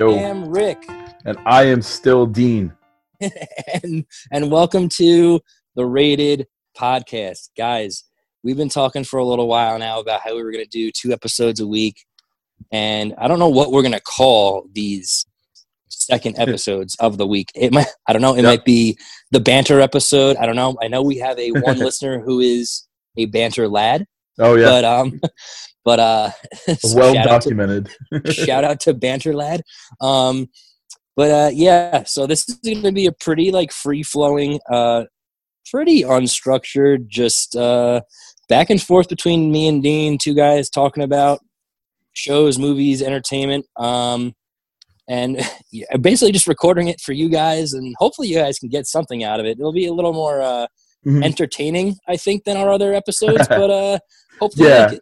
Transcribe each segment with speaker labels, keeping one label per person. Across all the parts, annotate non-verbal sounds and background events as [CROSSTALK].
Speaker 1: I
Speaker 2: Yo.
Speaker 1: am Rick,
Speaker 2: And I am still Dean. [LAUGHS]
Speaker 1: and and welcome to the Rated Podcast, guys. We've been talking for a little while now about how we were going to do two episodes a week, and I don't know what we're going to call these second [LAUGHS] episodes of the week. It might, I don't know, it
Speaker 2: Yep.
Speaker 1: might be the banter episode. I don't know. I know we have a [LAUGHS] one listener who is a banter lad,
Speaker 2: Oh yeah,
Speaker 1: but um, but uh, [LAUGHS]
Speaker 2: well
Speaker 1: shout out to-
Speaker 2: documented. [LAUGHS]
Speaker 1: shout out [LAUGHS] to banter lad um but uh yeah so this is gonna be a pretty like free flowing uh pretty unstructured just uh back and forth between me and dean two guys talking about shows movies entertainment um and yeah, basically just recording it for you guys and hopefully you guys can get something out of it it'll be a little more uh
Speaker 2: Mhm.
Speaker 1: entertaining i think than our other episodes but uh hopefully
Speaker 2: Yeah.
Speaker 1: like.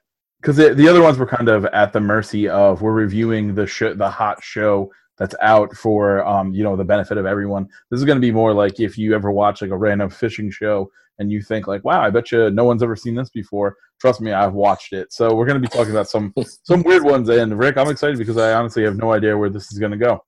Speaker 2: Because the, the other ones were kind of at the mercy of we're reviewing the sh- the hot show that's out for um you know the benefit of everyone. This is going to be more like if you ever watch like a random fishing show and you think like wow i bet you no one's ever seen this before. Trust me i've watched it. So we're going to be talking about some [LAUGHS] some weird ones. And rick i'm excited because i honestly have no idea where this is going to go.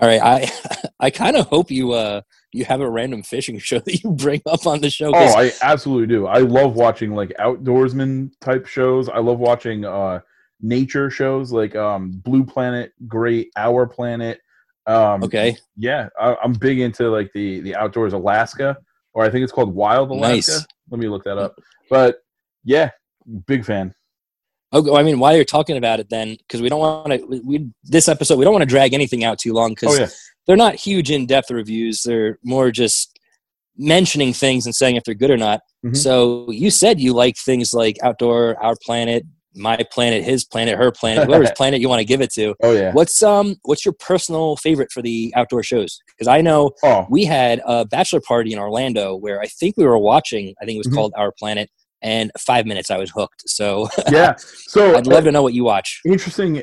Speaker 1: All right, I [LAUGHS] I kind of hope you uh you have a random fishing [LAUGHS] show that you bring up on the show.
Speaker 2: Oh, I absolutely do. I love watching like outdoorsman type shows. I love watching uh nature shows like um Blue Planet, Great, Our Planet. Um
Speaker 1: okay,
Speaker 2: yeah, I, I'm big into like the the outdoors Alaska, or I think it's called Wild Alaska.
Speaker 1: Nice.
Speaker 2: Let me look that up. But yeah, big fan.
Speaker 1: oh, I mean, while you're talking about it, then because we don't want to, we this episode we don't want to drag anything out too long because
Speaker 2: Oh yeah,
Speaker 1: they're not huge in depth reviews. They're more just mentioning things and saying if they're good or not.
Speaker 2: Mhm.
Speaker 1: So you said you like things like outdoor, our planet, my planet, his planet, her planet, whoever's [LAUGHS] planet you want to give it to.
Speaker 2: oh yeah.
Speaker 1: What's um what's your personal favorite for the outdoor shows? Because I know
Speaker 2: Oh
Speaker 1: we had a bachelor party in Orlando where I think we were watching. I think it was
Speaker 2: Mhm.
Speaker 1: called Our Planet, and five minutes I was hooked. So [LAUGHS]
Speaker 2: yeah. So
Speaker 1: I'd love to know what you watch.
Speaker 2: interesting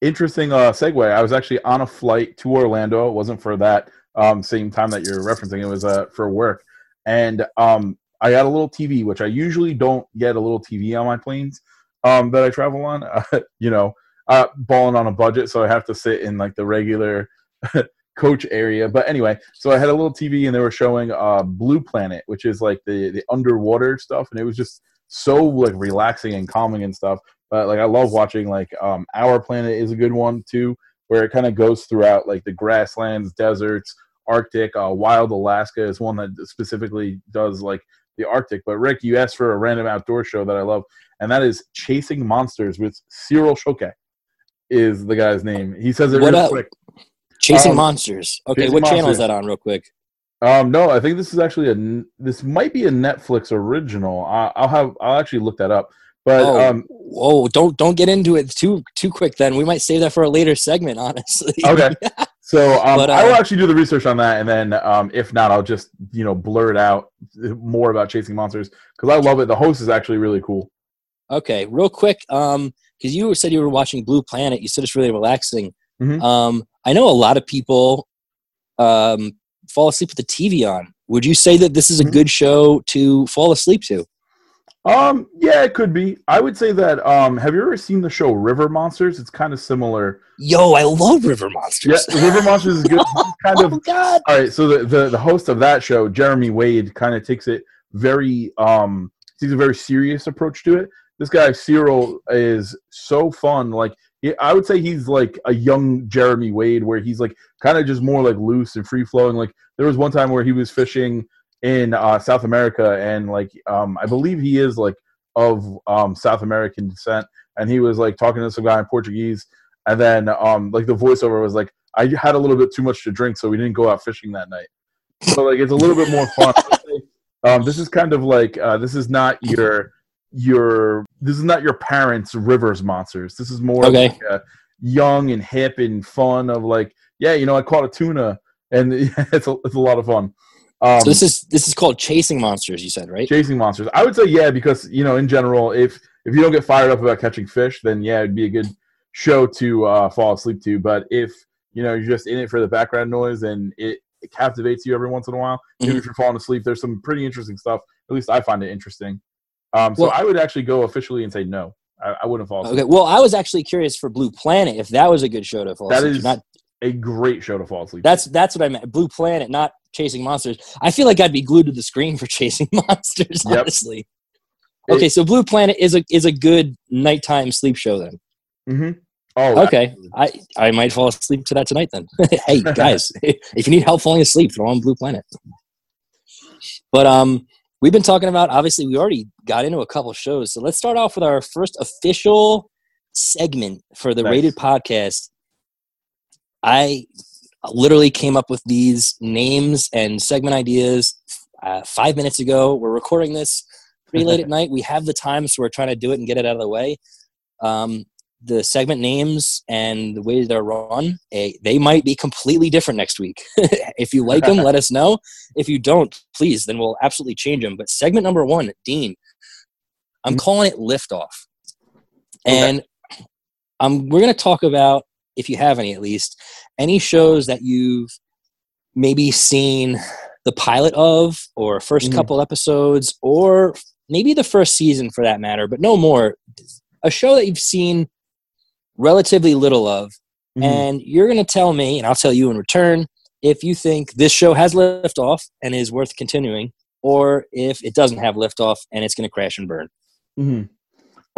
Speaker 2: interesting uh segue i was actually on a flight to orlando it wasn't for that um same time that you're referencing it was uh for work and um i got a little tv which i usually don't get a little tv on my planes um that i travel on uh, [LAUGHS] you know uh balling on a budget so i have to sit in like the regular [LAUGHS] coach area but anyway so i had a little tv and they were showing uh blue planet which is like the the underwater stuff and it was just so like relaxing and calming and stuff but like I love watching like um Our Planet is a good one too, where it kind of goes throughout like the grasslands, deserts, Arctic. Uh, Wild Alaska is one that specifically does like the Arctic. But Rick, you asked for a random outdoor show that I love, and that is Chasing Monsters with Cyril Chauquet. Is the guy's name? He says it
Speaker 1: What
Speaker 2: real
Speaker 1: up?
Speaker 2: quick.
Speaker 1: Chasing
Speaker 2: Um,
Speaker 1: Monsters. Okay,
Speaker 2: Chasing
Speaker 1: what channel is that on, real quick?
Speaker 2: Um, no, I think this is actually a this might be a Netflix original. I, I'll have I'll actually look that up. But
Speaker 1: oh,
Speaker 2: um,
Speaker 1: whoa! Don't don't get into it too too quick. Then we might save that for a later segment. [LAUGHS] Honestly.
Speaker 2: Okay. [LAUGHS] So um,
Speaker 1: But,
Speaker 2: I will
Speaker 1: uh,
Speaker 2: actually do the research on that, and then um, if not, I'll just you know blur it out more about chasing monsters because I love it. The host is actually really cool.
Speaker 1: Okay, real quick, um, because you said you were watching Blue Planet. You said it's really relaxing.
Speaker 2: Mhm.
Speaker 1: Um, I know a lot of people um, fall asleep with the TV on. Would you say that this is a
Speaker 2: Mhm.
Speaker 1: good show to fall asleep to?
Speaker 2: Um, yeah, it could be. I would say that. Um, have you ever seen the show River Monsters? It's kind of similar.
Speaker 1: Yo, I love River Monsters. Yeah.
Speaker 2: River Monsters is good. [LAUGHS] Kind of
Speaker 1: oh God!
Speaker 2: all right. So the, the the host of that show, Jeremy Wade, kind of takes it very um takes a very serious approach to it. This guy Cyril is so fun. Like I would say he's like a young Jeremy Wade, where he's like kind of just more like loose and free flowing. Like there was one time where he was fishing in uh, South America, and like um I believe he is like of um South American descent, and he was like talking to some guy in Portuguese, and then um like the voiceover was like. I had a little bit too much to drink, so we didn't go out fishing that night. So like it's a little bit more fun. [LAUGHS] um, this is kind of like uh, this is not your your this is not your parents' rivers monsters. This is more
Speaker 1: Okay.
Speaker 2: like young and hip and fun of like yeah, you know, I caught a tuna, and [LAUGHS] it's a it's a lot of fun. Um,
Speaker 1: so this is this is called Chasing Monsters. You said right?
Speaker 2: chasing monsters. I would say yeah, because you know, in general, if if you don't get fired up about catching fish, then yeah, it'd be a good show to uh, fall asleep to. But if you know you're just in it for the background noise and it, it captivates you every once in a while, even
Speaker 1: Mhm.
Speaker 2: if you're falling asleep, there's some pretty interesting stuff. At least I find it interesting. Um, so
Speaker 1: Well-
Speaker 2: I would actually go officially and say no. I, I wouldn't fall asleep.
Speaker 1: Okay. Well, I was actually curious for Blue Planet if that was a good show to fall
Speaker 2: That
Speaker 1: asleep to.
Speaker 2: is-
Speaker 1: Not
Speaker 2: a great show to fall asleep.
Speaker 1: That's that's what I meant. Blue Planet, not Chasing Monsters. I feel like I'd be glued to the screen for [LAUGHS] Chasing Monsters.
Speaker 2: Yep.
Speaker 1: Honestly. Okay, so Blue Planet is a is a good nighttime sleep show then.
Speaker 2: Mm-hmm. Oh,
Speaker 1: Okay, I I might fall asleep to that tonight then. [LAUGHS] hey guys, [LAUGHS] if you need help falling asleep, throw on Blue Planet. But um, we've been talking about obviously we already got into a couple shows, so let's start off with our first official segment for the
Speaker 2: Nice.
Speaker 1: Rated Podcast. I literally came up with these names and segment ideas uh, five minutes ago. We're recording this pretty late at [LAUGHS] night. We have the time, so we're trying to do it and get it out of the way. Um, the segment names and the way they're run, eh, they might be completely different next week. [LAUGHS] if you like them, let us [LAUGHS] know. If you don't, please, then we'll absolutely change them. But segment number one, Dean, I'm
Speaker 2: Mhm.
Speaker 1: calling it liftoff,
Speaker 2: Okay.
Speaker 1: and um, we're going to talk about, if you have any at least, any shows that you've maybe seen the pilot of, or 1st
Speaker 2: Mhm.
Speaker 1: couple episodes, or maybe the first season for that matter, but no more. A show that you've seen relatively little of,
Speaker 2: Mhm.
Speaker 1: and you're going to tell me, and I'll tell you in return, if you think this show has liftoff and is worth continuing, or if it doesn't have liftoff and it's going to crash and burn.
Speaker 2: hmm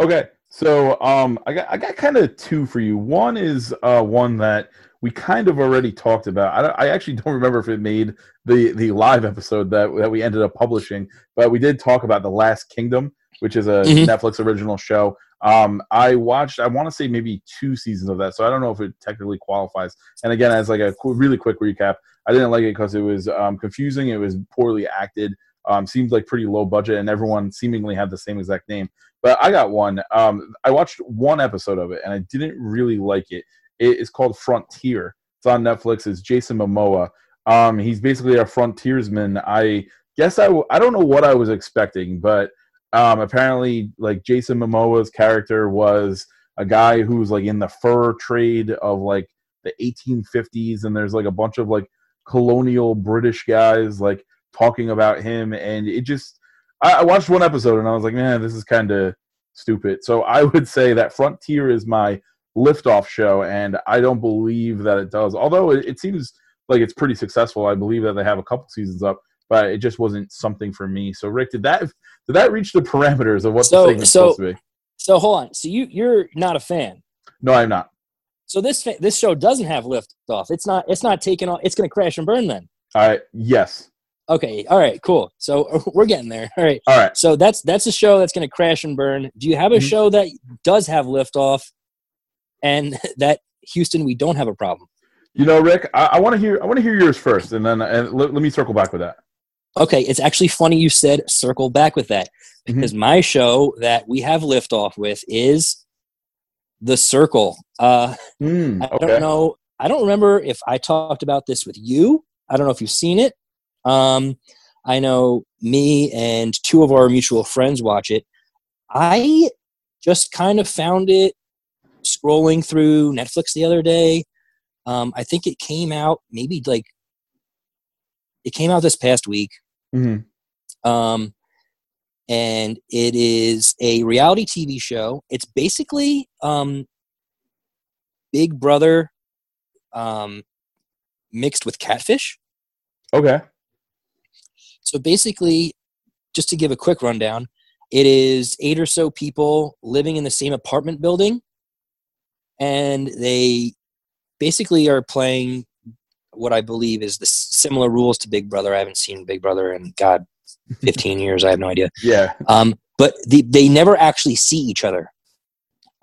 Speaker 2: Okay, so um, I got I got kind of two for you. One is uh one that we kind of already talked about. I, don't- I actually [LAUGHS] don't remember if it made the the live episode that that we ended up publishing, but we did talk about the Last Kingdom, which is a
Speaker 1: Mhm.
Speaker 2: Netflix original show. Um, I watched. I want to say maybe two seasons of that, so I don't know if it technically qualifies. And again, as like a qu- really quick recap, I didn't like it because it was um, confusing. It was poorly acted. Um, seemed like pretty low budget, and everyone seemingly had the same exact name. But I got one. Um, I watched one episode of it, and I didn't really like it. It is called Frontier. It's on Netflix. It's Jason Momoa. Um, he's basically a frontiersman. I guess I w- I don't know what I was expecting, but um, apparently, like Jason Momoa's character was a guy who was like in the fur trade of like the 1850s, and there's like a bunch of like colonial British guys like talking about him, and it just I, I watched one episode and I was like, man, this is kind of stupid. So I [LAUGHS] would say that Frontier is my liftoff show, and I don't believe that it does. Although it, it seems like it's pretty successful. I believe that they have a couple seasons up, but it just wasn't something for me. So Rick, did that did that reach the parameters of what
Speaker 1: So-
Speaker 2: the segment's
Speaker 1: so-
Speaker 2: supposed to be?
Speaker 1: So hold on. So you you're not a fan.
Speaker 2: No, I'm not.
Speaker 1: So this this show doesn't have liftoff. It's not it's not taking off. It's going to crash and burn then.
Speaker 2: All right. yes.
Speaker 1: Okay. All right. Cool. So [LAUGHS] we're getting there. All right.
Speaker 2: All right.
Speaker 1: So that's that's a show that's going to crash and burn. Do you have a
Speaker 2: Mhm.
Speaker 1: show that does have liftoff, and [LAUGHS] that Houston we don't have a problem?
Speaker 2: You know, Rick, I, I want to hear I want to hear yours first, and then and let, let me circle back with that.
Speaker 1: Okay, it's actually funny you said circle back with that
Speaker 2: Mhm.
Speaker 1: because my show that we have liftoff with is The Circle. Uh,
Speaker 2: Mm,
Speaker 1: I don't know. I don't remember if I talked about this with you. I don't know if you've seen it. Um, I know me and two of our mutual friends watch it. I just kind of found it scrolling through Netflix the other day. Um, I think it came out maybe like it came out this past week.
Speaker 2: Mhm.
Speaker 1: Um, and it is a reality TV show. It's basically um, Big Brother um, mixed with Catfish.
Speaker 2: Okay.
Speaker 1: So basically, just to give a quick rundown, it is eight or so people living in the same apartment building, and they basically are playing what I believe is the similar rules to Big Brother. I haven't seen Big Brother in God, [LAUGHS] fifteen years. I have no idea.
Speaker 2: Yeah.
Speaker 1: Um, but the, they never actually see each other,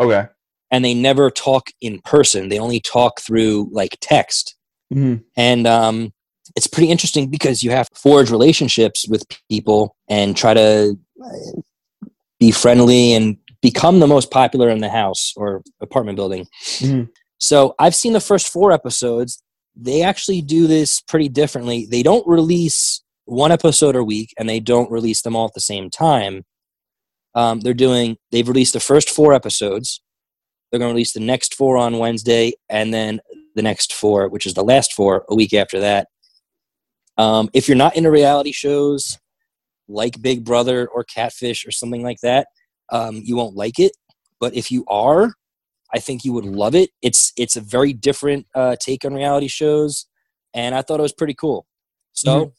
Speaker 2: Okay.
Speaker 1: and they never talk in person. They only talk through like text.
Speaker 2: Mhm.
Speaker 1: and um, it's pretty interesting because you have to forge relationships with people and try to uh, be friendly and become the most popular in the house or apartment building.
Speaker 2: Mhm.
Speaker 1: So I've seen the first four episodes. They actually do this pretty differently. They don't release one episode a week, and they don't release them all at the same time. Um, they're doing. They've released the first four episodes. They're going to release the next four on Wednesday, and then the next four, which is the last four, a week after that. Um, if you're not into reality shows like Big Brother or Catfish or something like that, um, you won't like it. But if you are, I think you would love it. It's it's a very different uh, take on reality shows, and I thought it was pretty cool. So,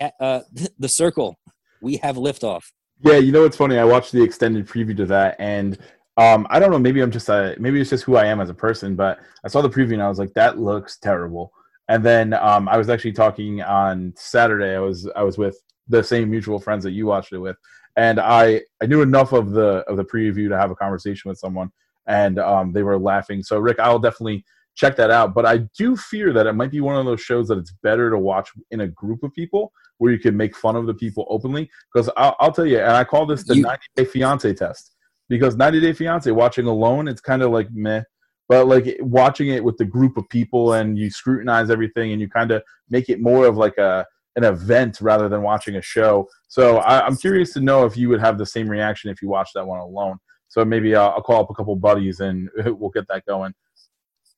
Speaker 1: mm-hmm. uh, [LAUGHS] the circle, we have liftoff.
Speaker 2: Yeah, you know what's funny? I watched the extended preview to that, and um, I don't know. Maybe I'm just a, maybe it's just who I am as a person. But I saw the preview and I was like, that looks terrible. And then um, I was actually talking on Saturday. I was I was with the same mutual friends that you watched it with, and I I knew enough of the of the preview to have a conversation with someone, and um, they were laughing. So Rick, I'll definitely check that out. But I do fear that it might be one of those shows that it's better to watch in a group of people where you can make fun of the people openly. Because I'll, I'll, tell you, and I call this the you, 90 Day Fiance test because 90 Day Fiance watching alone, it's kind of like meh. But like watching it with the group of people and you scrutinize everything and you kind of make it more of like a an event rather than watching a show. So I, am curious to know if you would have the same reaction if you watched that one alone. So maybe I'll, I'll call up a couple buddies and [LAUGHS] we'll get that going.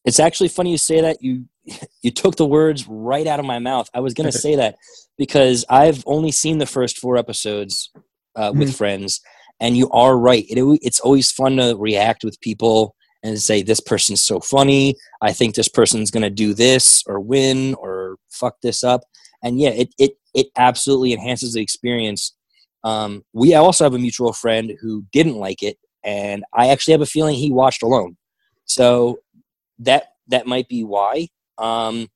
Speaker 1: It's actually funny you say that. You you took the words right out of my mouth. I was going [LAUGHS] to say that because I've only seen the first four episodes uh, with mm-hmm. friends, and you are right. It, it's always fun to react with people and say, this person's so funny. I think this person's going to do this or win or fuck this up. And yeah, it, it, it absolutely enhances the experience. Um, we also have a mutual friend who didn't like it. And I actually have a feeling he watched alone. So that, that might be why. Um,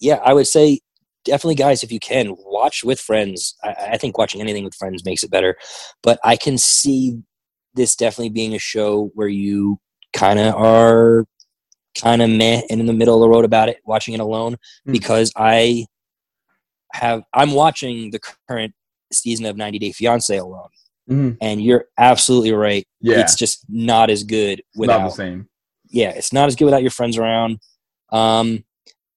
Speaker 1: yeah, I would say definitely guys if you can watch with friends I, I, think watching anything with friends makes it better but i can see this definitely being a show where you kind of are kind of meh and in the middle of the road about it watching it alone mm. because i have i'm watching the current season of 90 day fiance alone mm. and you're absolutely right yeah it's just not as good without
Speaker 2: not the same
Speaker 1: yeah it's not as good without your friends around um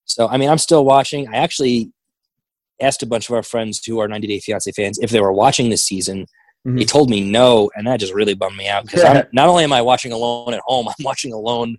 Speaker 1: so i mean i'm still watching i actually asked a bunch of our friends who are 90 Day Fiance fans if they were watching this season. Mm-hmm. They told me no, and that just really bummed me out because yeah. not only am I watching alone at home, [LAUGHS] I'm watching alone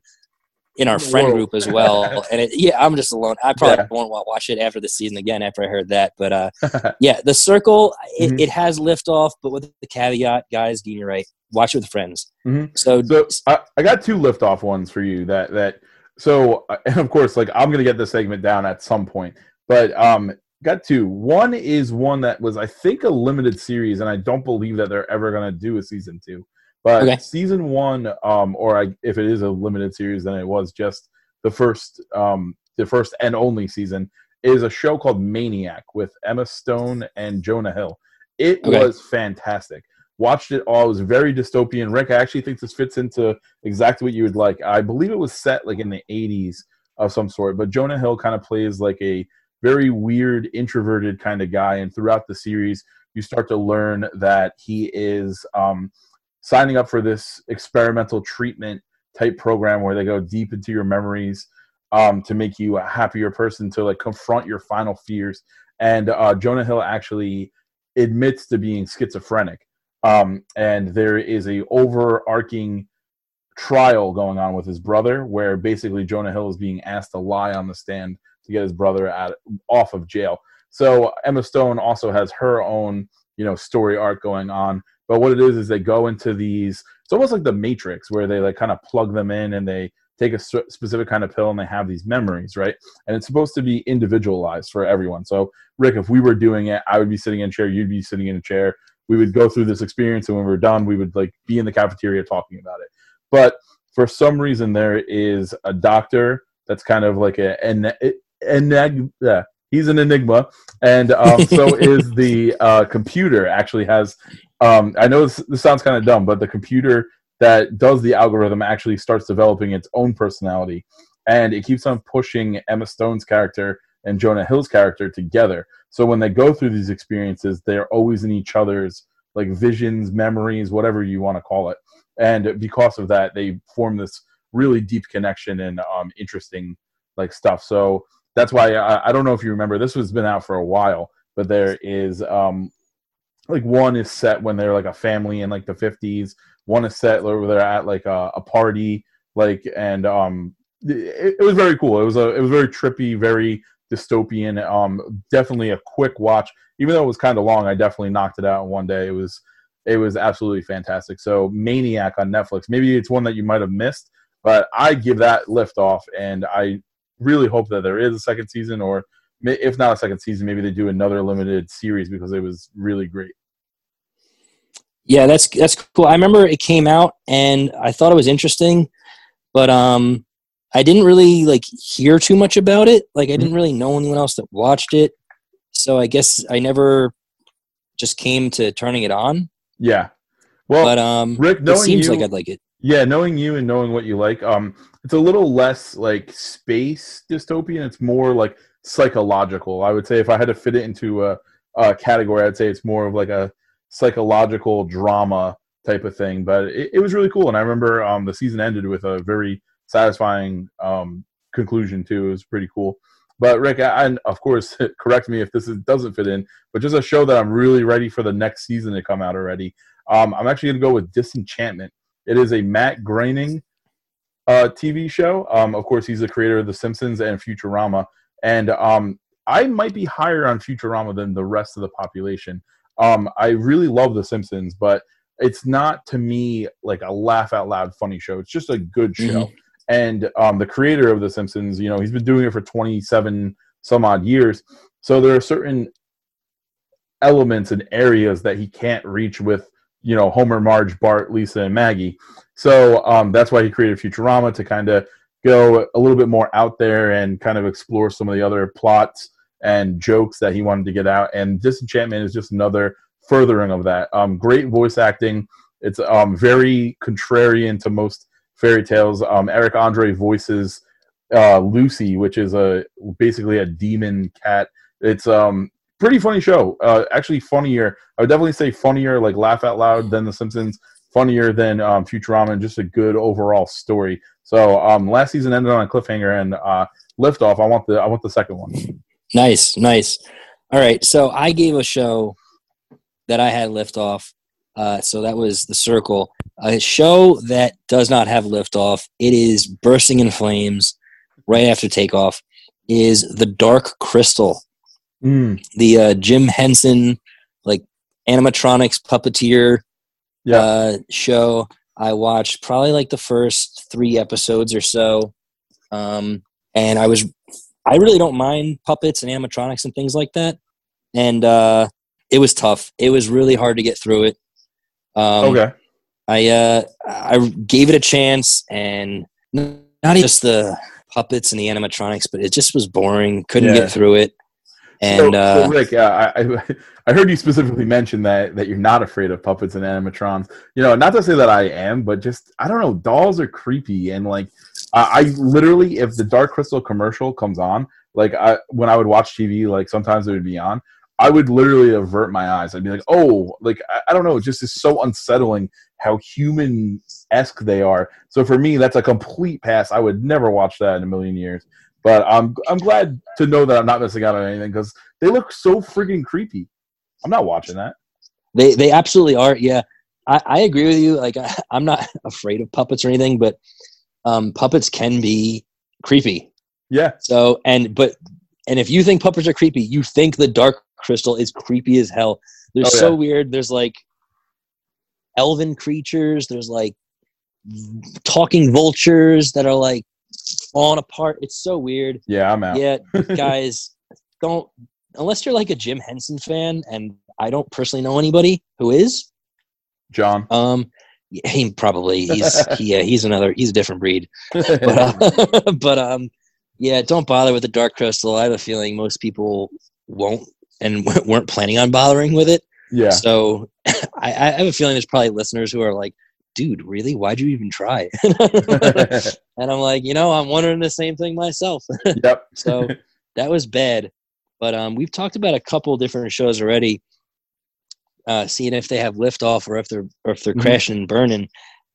Speaker 1: in our friend Whoa. group as well. [LAUGHS] and it, yeah, I'm just alone. I probably yeah. won't watch it after the season again after I heard that. But uh, [LAUGHS] yeah, the circle it, mm-hmm. it has liftoff, but with the caveat, guys, Dean, you're right. Watch it with friends.
Speaker 2: Mm-hmm. So, so I, I got two liftoff ones for you. That that so [LAUGHS] and of course, like I'm gonna get this segment down at some point. But um, got two. One is one that was, I think, a limited series, and I don't believe that they're ever going to do a season two. But okay. season one, um, or I, if it is a limited series, then it was just the first, um, the first and only season is a show called Maniac with Emma Stone and Jonah Hill. It okay. was fantastic. Watched it all. It was very dystopian. Rick, I actually think this fits into exactly what you would like. I believe it was set like in the 80s of some sort, but Jonah Hill kind of plays like a very weird, introverted kind of guy. And throughout the series, you start to learn that he is um, signing up for this experimental treatment type program where they go deep into your memories um, to make you a happier person, to like confront your final fears. And uh, Jonah Hill actually admits to being schizophrenic. Um, and there is a overarching trial going on with his brother where basically Jonah Hill is being asked to lie on the stand to get his brother out off of jail. So Emma Stone also has her own, you know, story arc going on. But what it is is they go into these. It's almost like the Matrix, where they like kind of plug them in and they take a specific kind of pill and they have these memories, right? And it's supposed to be individualized for everyone. So Rick, if we were doing it, I would be sitting in a chair, you'd be sitting in a chair. We would go through this experience, and when we are done, we would like be in the cafeteria talking about it. But for some reason, there is a doctor that's kind of like a, an enigma. He's an enigma, and um, so [LAUGHS] is the uh, computer. Actually, has um, I know this, this sounds kind of dumb, but the computer that does the algorithm actually starts developing its own personality, and it keeps on pushing Emma Stone's character and Jonah Hill's character together. So when they go through these experiences, they're always in each other's like visions, memories, whatever you want to call it. And because of that, they form this really deep connection and um, interesting like stuff. So that's why I, I don't know if you remember this has been out for a while, but there is um like one is set when they're like a family in like the 50s one is set where they're at like a, a party like and um it, it, was very cool. It was a it was very trippy very dystopian um definitely a quick watch. Even though it was kind of long i definitely knocked it out in one day. It was it was absolutely fantastic. So maniac on netflix. Maybe it's one that you might have missed But I give that lift off, and I really hope that there is a second season, or if not a second season, maybe they do another limited series because it was really great.
Speaker 1: Yeah, that's that's cool. I remember it came out and I thought it was interesting, but um, I didn't really like hear too much about it. Like I didn't really know anyone else that watched it, so I guess I never just came to turning it on.
Speaker 2: Yeah,
Speaker 1: well, but um, Rick, knowing it seems you, like I'd like it.
Speaker 2: Yeah, knowing you and knowing what you like, um, it's a little less like space dystopian. It's more like psychological. I would say if I had to fit it into a, a category, I'd say it's more of like a psychological drama type of thing. But it, it was really cool, and I remember um, the season ended with a very satisfying um, conclusion too. It was pretty cool. But Rick, and of course, [LAUGHS] correct me if this is, doesn't fit in. But just a show that I'm really ready for the next season to come out already. Um, I'm actually going to go with Disenchantment. It is a Matt Groening uh, TV show. Um, of course, he's the creator of The Simpsons and Futurama. And um, I might be higher on Futurama than the rest of the population. Um, I really love The Simpsons, but it's not to me like a laugh out loud funny show. It's just a good show. Mm-hmm. And um, the creator of The Simpsons, you know, he's been doing it for 27 some odd years. So there are certain elements and areas that he can't reach with, you know, Homer, Marge, Bart, Lisa, and Maggie. So um, that's why he created Futurama to kind of go a little bit more out there and kind of explore some of the other plots and jokes that he wanted to get out. And Disenchantment is just another furthering of that. Um, great voice acting. It's um, very contrarian to most fairy tales. Um, Eric Andre voices uh, Luci, which is a basically a demon cat. It's um pretty funny show. Uh, actually, funnier. I would definitely say funnier, like laugh out loud than The Simpsons. Funnier than um, Futurama, and just a good overall story. So um, last season ended on a cliffhanger and uh, liftoff. I want the I want the second one.
Speaker 1: Nice, nice. All right, so I gave a show that I had liftoff. Uh, so that was the circle. A show that does not have liftoff. It is bursting in flames right after takeoff. Is the Dark Crystal, mm. the uh, Jim Henson like animatronics puppeteer yeah. uh, show. I watched probably like the first three episodes or so, um, and I was I really don't mind puppets and animatronics and things like that, and uh, it was tough. It was really hard to get through it. Um, okay. I uh, I gave it a chance, and not even just the puppets and the animatronics, but it just was boring. Couldn't yeah. get through it. And so, uh,
Speaker 2: so Rick, uh, I [LAUGHS] I heard you specifically mention that that you're not afraid of puppets and animatrons. You know, not to say that I am, but just I don't know. Dolls are creepy, and like uh, I literally, if the Dark Crystal commercial comes on, like I when I would watch TV, like sometimes it would be on. I would literally avert my eyes. I'd be like, "Oh, like I, I don't know." It just is so unsettling how human esque they are. So for me, that's a complete pass. I would never watch that in a million years. But I'm I'm glad to know that I'm not missing out on anything because they look so freaking creepy. I'm not watching that.
Speaker 1: They they absolutely are. Yeah, I, I agree with you. Like I, [LAUGHS] I'm not afraid of puppets or anything, but um, puppets can be creepy.
Speaker 2: Yeah.
Speaker 1: So and but and if you think puppets are creepy, you think the Dark Crystal is creepy as hell. They're oh, so yeah. weird. There's like elven creatures. There's like talking vultures that are like falling apart. It's so weird.
Speaker 2: Yeah, I'm out.
Speaker 1: Yeah, [LAUGHS] guys, don't unless you're like a Jim Henson fan, and I don't personally know anybody who is.
Speaker 2: John.
Speaker 1: Um, he probably he's he, yeah he's another he's a different breed, [LAUGHS] but uh, [LAUGHS] but um yeah don't bother with the Dark Crystal. I have a feeling most people won't and weren't planning on bothering with it.
Speaker 2: Yeah.
Speaker 1: So I, I have a feeling there's probably listeners who are like, dude, really? Why'd you even try? [LAUGHS] [LAUGHS] and I'm like, you know, I'm wondering the same thing myself. [LAUGHS]
Speaker 2: yep.
Speaker 1: so that was bad. But um, we've talked about a couple different shows already, uh, seeing if they have liftoff or if they're or if they're mm-hmm. crashing and burning.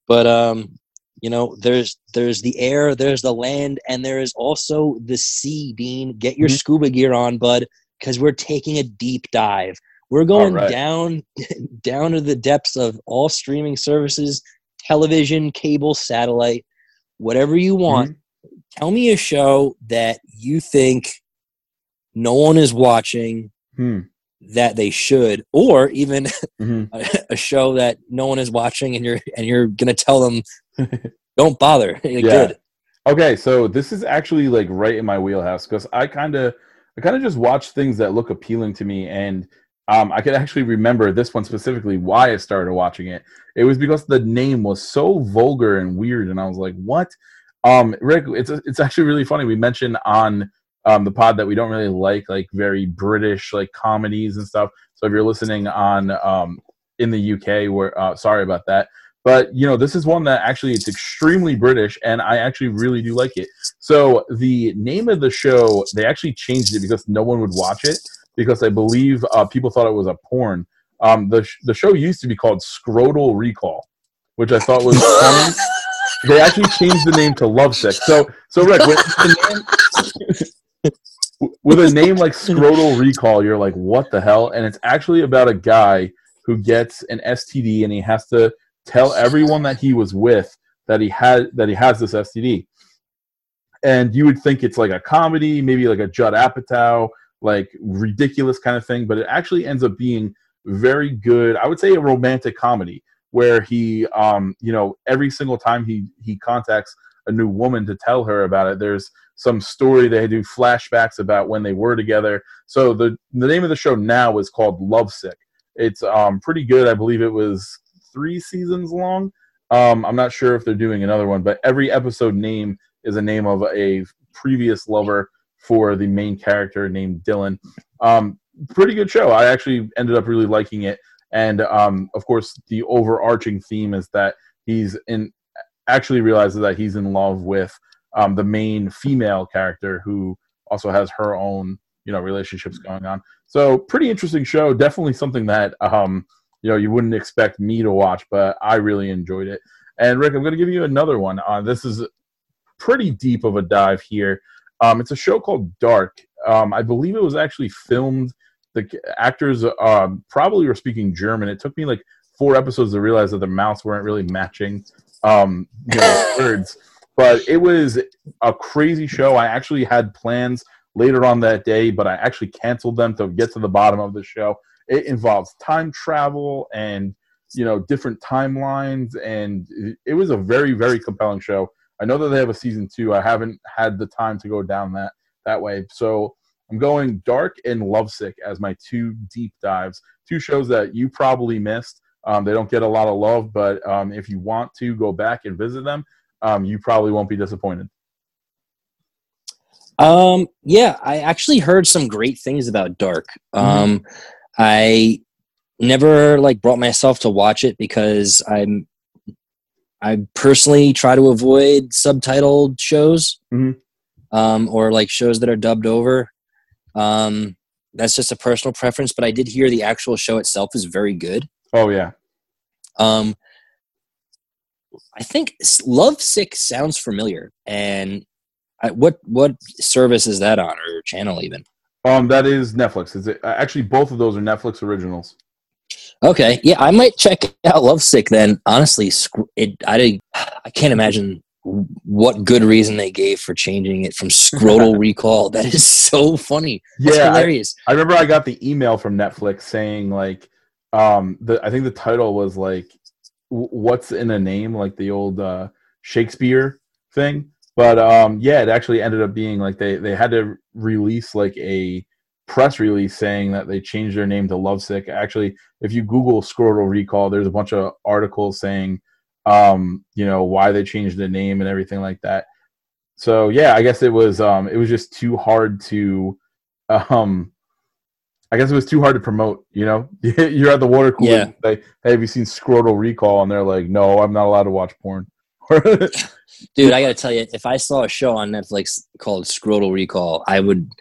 Speaker 1: But um, you know, there's there's the air, there's the land, and there is also the sea. Dean, get your mm-hmm. scuba gear on, bud, because we're taking a deep dive. We're going right. down [LAUGHS] down to the depths of all streaming services, television, cable, satellite, whatever you want. Mm-hmm. Tell me a show that you think no one is watching hmm. that they should, or even [LAUGHS] mm-hmm. a, a, show that no one is watching and you're and you're gonna tell them don't bother. [LAUGHS]
Speaker 2: Yeah.
Speaker 1: Good.
Speaker 2: Okay, so this is actually like right in my wheelhouse because I kind of, I kind of just watch things that look appealing to me, and um, I could actually remember this one specifically why I started watching it. It was because the name was so vulgar and weird, and I was like, "What?" Um, Rick, it's it's actually really funny. We mentioned on um, the pod that we don't really like like very British like comedies and stuff. So if you're listening on um, in the UK, where uh, sorry about that. But you know, this is one that actually it's extremely British, and I actually really do like it. So the name of the show, they actually changed it because no one would watch it because I believe uh, people thought it was a porn. Um, the sh- the show used to be called Scrotal Recall, which I thought was funny. [LAUGHS] they actually changed the name to Lovesick. So so Rick, with the name, [LAUGHS] with a name like Scrotal Recall, you're like, what the hell? And it's actually about a guy who gets an STD and he has to tell everyone that he was with that he had that he has this STD. And you would think it's like a comedy, maybe like a Judd Apatow, like ridiculous kind of thing, but it actually ends up being very good. I would say a romantic comedy where he, um, you know, every single time he he contacts a new woman to tell her about it, there's some story. They do flashbacks about when they were together. So the the name of the show now is called Lovesick. It's um, pretty good. I believe it was three seasons long. Um, I'm not sure if they're doing another one, but every episode name is a name of a previous lover for the main character named Dylan. Um, pretty good show. I actually ended up really liking it, and um, of course, the overarching theme is that he's in actually realizes that he's in love with um, the main female character who also has her own you know relationships going on. So pretty interesting show. Definitely something that um, you know you wouldn't expect me to watch, but I really enjoyed it. And Rick, I'm going to give you another one. Uh, this is pretty deep of a dive here. Um, it's a show called Dark. Um, I believe it was actually filmed. The actors um, probably were speaking German. It took me like four episodes to realize that the mouths weren't really matching um, you know, [LAUGHS] words. But it was a crazy show. I actually had plans later on that day, but I actually canceled them to get to the bottom of the show. It involves time travel and you know different timelines, and it was a very very compelling show. I know that they have a season two. I haven't had the time to go down that that way, so I'm going Dark and Lovesick as my two deep dives. Two shows that you probably missed. Um, they don't get a lot of love, but um, if you want to go back and visit them, um, you probably won't be disappointed.
Speaker 1: Um, yeah, I actually heard some great things about Dark. Um, mm-hmm. I never like brought myself to watch it because I'm I personally try to avoid subtitled shows
Speaker 2: mm-hmm.
Speaker 1: um, or like shows that are dubbed over. Um, that's just a personal preference, but I did hear the actual show itself is very good.
Speaker 2: Oh yeah.
Speaker 1: Um, I think Lovesick sounds familiar, and I, what what service is that on or channel even?
Speaker 2: Um, that is Netflix. Is it actually both of those are Netflix originals?
Speaker 1: Okay, yeah, I might check out Lovesick then. Honestly, it I I can't imagine what good reason they gave for changing it from Scrotal [LAUGHS] Recall. That is so funny. That's yeah, hilarious.
Speaker 2: I, I, remember I got the email from Netflix saying like, um, the I think the title was like, "What's in a name?" Like the old uh, Shakespeare thing. But um, yeah, it actually ended up being like they they had to release like a press release saying that they changed their name to Lovesick. Actually, if you Google Scrotal Recall, there's a bunch of articles saying um, you know why they changed the name and everything like that. So yeah, I guess it was um, it was just too hard to um, I guess it was too hard to promote. You know, [LAUGHS] you're at the water cooler. Yeah. Say, hey, have you seen Scrotal Recall? And they're like, no, I'm not allowed to watch porn. [LAUGHS]
Speaker 1: Dude, I got to tell you, if I saw a show on Netflix called Scrotal Recall, I would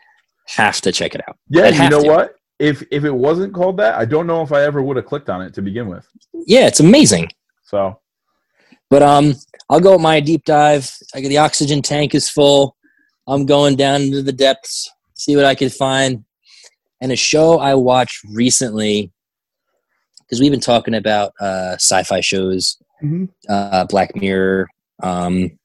Speaker 1: have to check it out.
Speaker 2: Yeah, you know to. what? If if it wasn't called that, I don't know if I ever would have clicked on it to begin with.
Speaker 1: Yeah, it's amazing.
Speaker 2: So,
Speaker 1: but um, I'll go with my deep dive. I get the oxygen tank is full. I'm going down into the depths, see what I can find. And a show I watched recently, because we've been talking about uh, sci-fi shows,
Speaker 2: mm-hmm.
Speaker 1: uh, Black Mirror, um,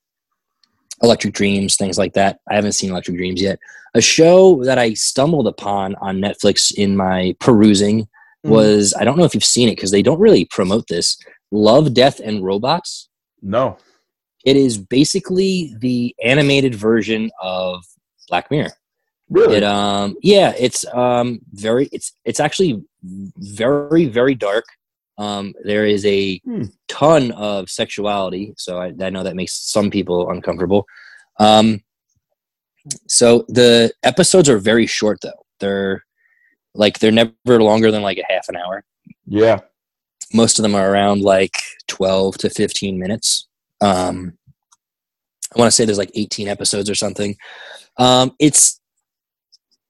Speaker 1: Electric Dreams, things like that. I haven't seen Electric Dreams yet. A show that I stumbled upon on Netflix in my perusing mm-hmm. was I don't know if you've seen it because they don't really promote this. Love, Death, and Robots.
Speaker 2: No.
Speaker 1: it is basically the animated version of Black Mirror.
Speaker 2: Really?
Speaker 1: It um yeah, it's um very it's it's actually very very dark. Um there is a
Speaker 2: Hmm.
Speaker 1: ton of sexuality, so I, I know that makes some people uncomfortable. Um so the episodes are very short though. They're like they're never longer than like a half an hour.
Speaker 2: yeah.
Speaker 1: Most of them are around like 12 to 15 minutes. Um I want to say there's like 18 episodes or something. Um it's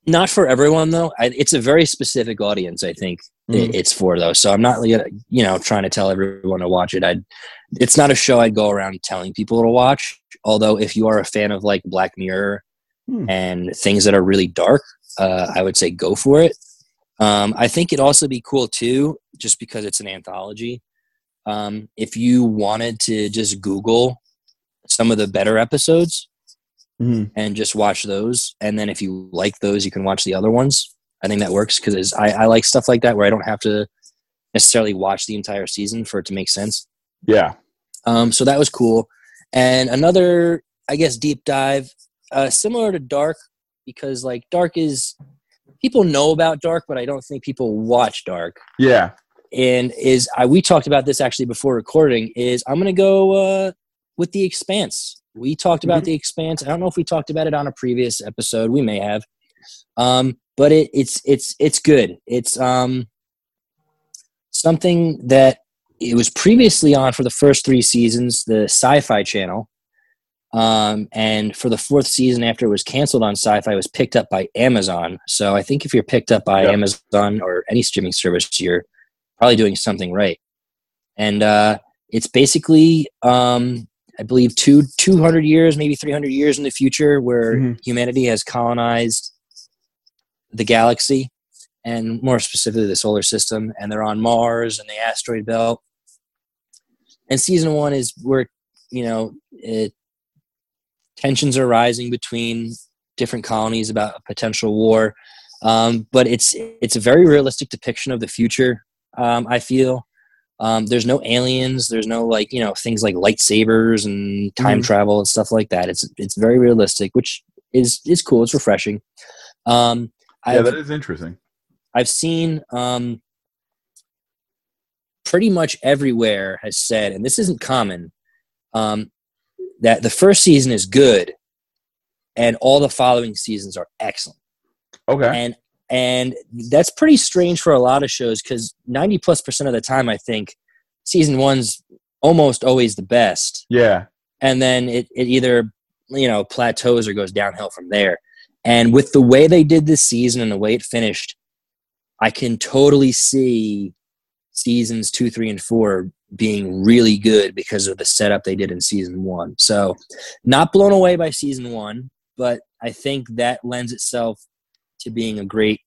Speaker 1: not for everyone though. I, it's a very specific audience. I think
Speaker 2: Mhm.
Speaker 1: it's for though. So I'm not you know trying to tell everyone to watch it. I it's not a show I'd go around telling people to watch. Although if you are a fan of like Black Mirror
Speaker 2: Hmm.
Speaker 1: and things that are really dark, uh, I would say go for it. Um, I think it'd also be cool too, just because it's an anthology. Um, if you wanted to just Google some of the better episodes,
Speaker 2: Mhm.
Speaker 1: and just watch those. And then if you like those, you can watch the other ones. I think that works because I, I like stuff like that where I don't have to necessarily watch the entire season for it to make sense.
Speaker 2: Yeah.
Speaker 1: Um, so that was cool. And another, I guess, deep dive, uh, similar to Dark, because like Dark is people know about Dark, but I don't think people watch Dark.
Speaker 2: Yeah.
Speaker 1: And is I we talked about this actually before recording. Is I'm gonna go uh, with the Expanse. We talked about
Speaker 2: Mhm.
Speaker 1: the Expanse. I don't know if we talked about it on a previous episode. We may have, um, but it, it's it's it's good. It's um, something that it was previously on for the first three seasons, the Sci-Fi Channel, um, and for the fourth season after it was canceled on Sci-Fi, it was picked up by Amazon. So I think if you're picked up by
Speaker 2: Yeah.
Speaker 1: Amazon or any streaming service, you're probably doing something right. And uh, it's basically, um, I believe, two two hundred years, maybe three hundred years in the future, where
Speaker 2: Mhm.
Speaker 1: humanity has colonized the galaxy, and more specifically the solar system, and they're on Mars and the asteroid belt. And season one is where you know it, tensions are rising between different colonies about a potential war. Um, but it's it's a very realistic depiction of the future. Um, I feel um, there's no aliens. There's no like you know things like lightsabers and time
Speaker 2: Mhm.
Speaker 1: travel and stuff like that. It's it's very realistic, which is is cool. It's refreshing. Um,
Speaker 2: Yeah,
Speaker 1: I've,
Speaker 2: that is interesting.
Speaker 1: I've seen um, pretty much everywhere has said, and this isn't common, um, that the first season is good, and all the following seasons are excellent
Speaker 2: Okay.
Speaker 1: and and that's pretty strange for a lot of shows because 90 plus percent of the time i think season one's almost always the best
Speaker 2: Yeah.
Speaker 1: and then it, it either you know plateaus or goes downhill from there and with the way they did this season and the way it finished i can totally see seasons two three and four being really good because of the setup they did in season one so not blown away by season one but i think that lends itself to being a great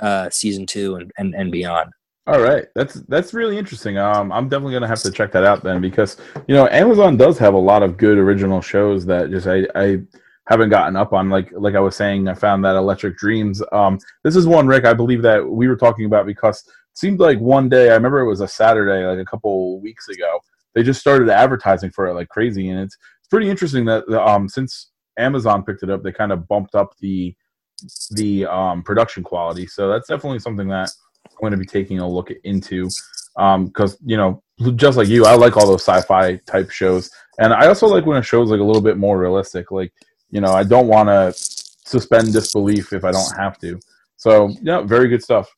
Speaker 1: uh, season two and, and, and beyond.
Speaker 2: All right, that's that's really interesting. Um, I'm definitely gonna have to check that out then because you know Amazon does have a lot of good original shows that just I, I haven't gotten up on. Like like I was saying, I found that Electric Dreams. Um, this is one Rick I believe that we were talking about because seemed like one day I remember it was a Saturday like a couple weeks ago. They just started advertising for it like crazy, and it's it's pretty interesting that um since Amazon picked it up, they kind of bumped up the the um, production quality. So that's definitely something that I'm going to be taking a look into because you know just like you, I like all those sci-fi type shows, and I also like when a show's like a little bit more realistic. Like you know, I don't want to suspend disbelief if I don't have to. So yeah, very good stuff.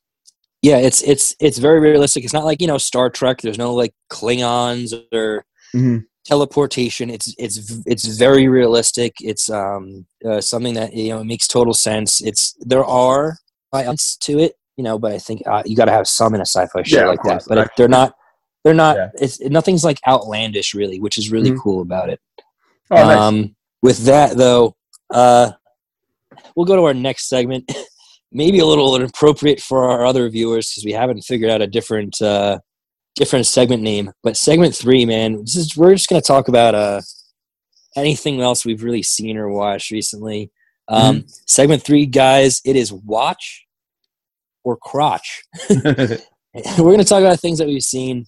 Speaker 1: Yeah, it's it's it's very realistic. It's not like you know Star Trek. There's no like Klingons or
Speaker 2: Mhm.
Speaker 1: teleportation. It's it's it's very realistic. It's um uh, something that you know makes total sense. It's there are elements to it, you know, but I think uh, you got to have some in a sci-fi show
Speaker 2: Yeah,
Speaker 1: like that. But if they're not, they're not.
Speaker 2: Yeah.
Speaker 1: It's nothing's like outlandish really, which is really
Speaker 2: Mhm.
Speaker 1: cool about it.
Speaker 2: Oh, nice.
Speaker 1: Um, with that though, uh, we'll go to our next segment. [LAUGHS] Maybe a little inappropriate for our other viewers because we haven't figured out a different uh, different segment name. But segment three, man, this is we're just gonna talk about uh, anything else we've really seen or watched recently. Um, Segment three, guys, it is watch or crotch. [LAUGHS] [LAUGHS] we're gonna talk about things that we've seen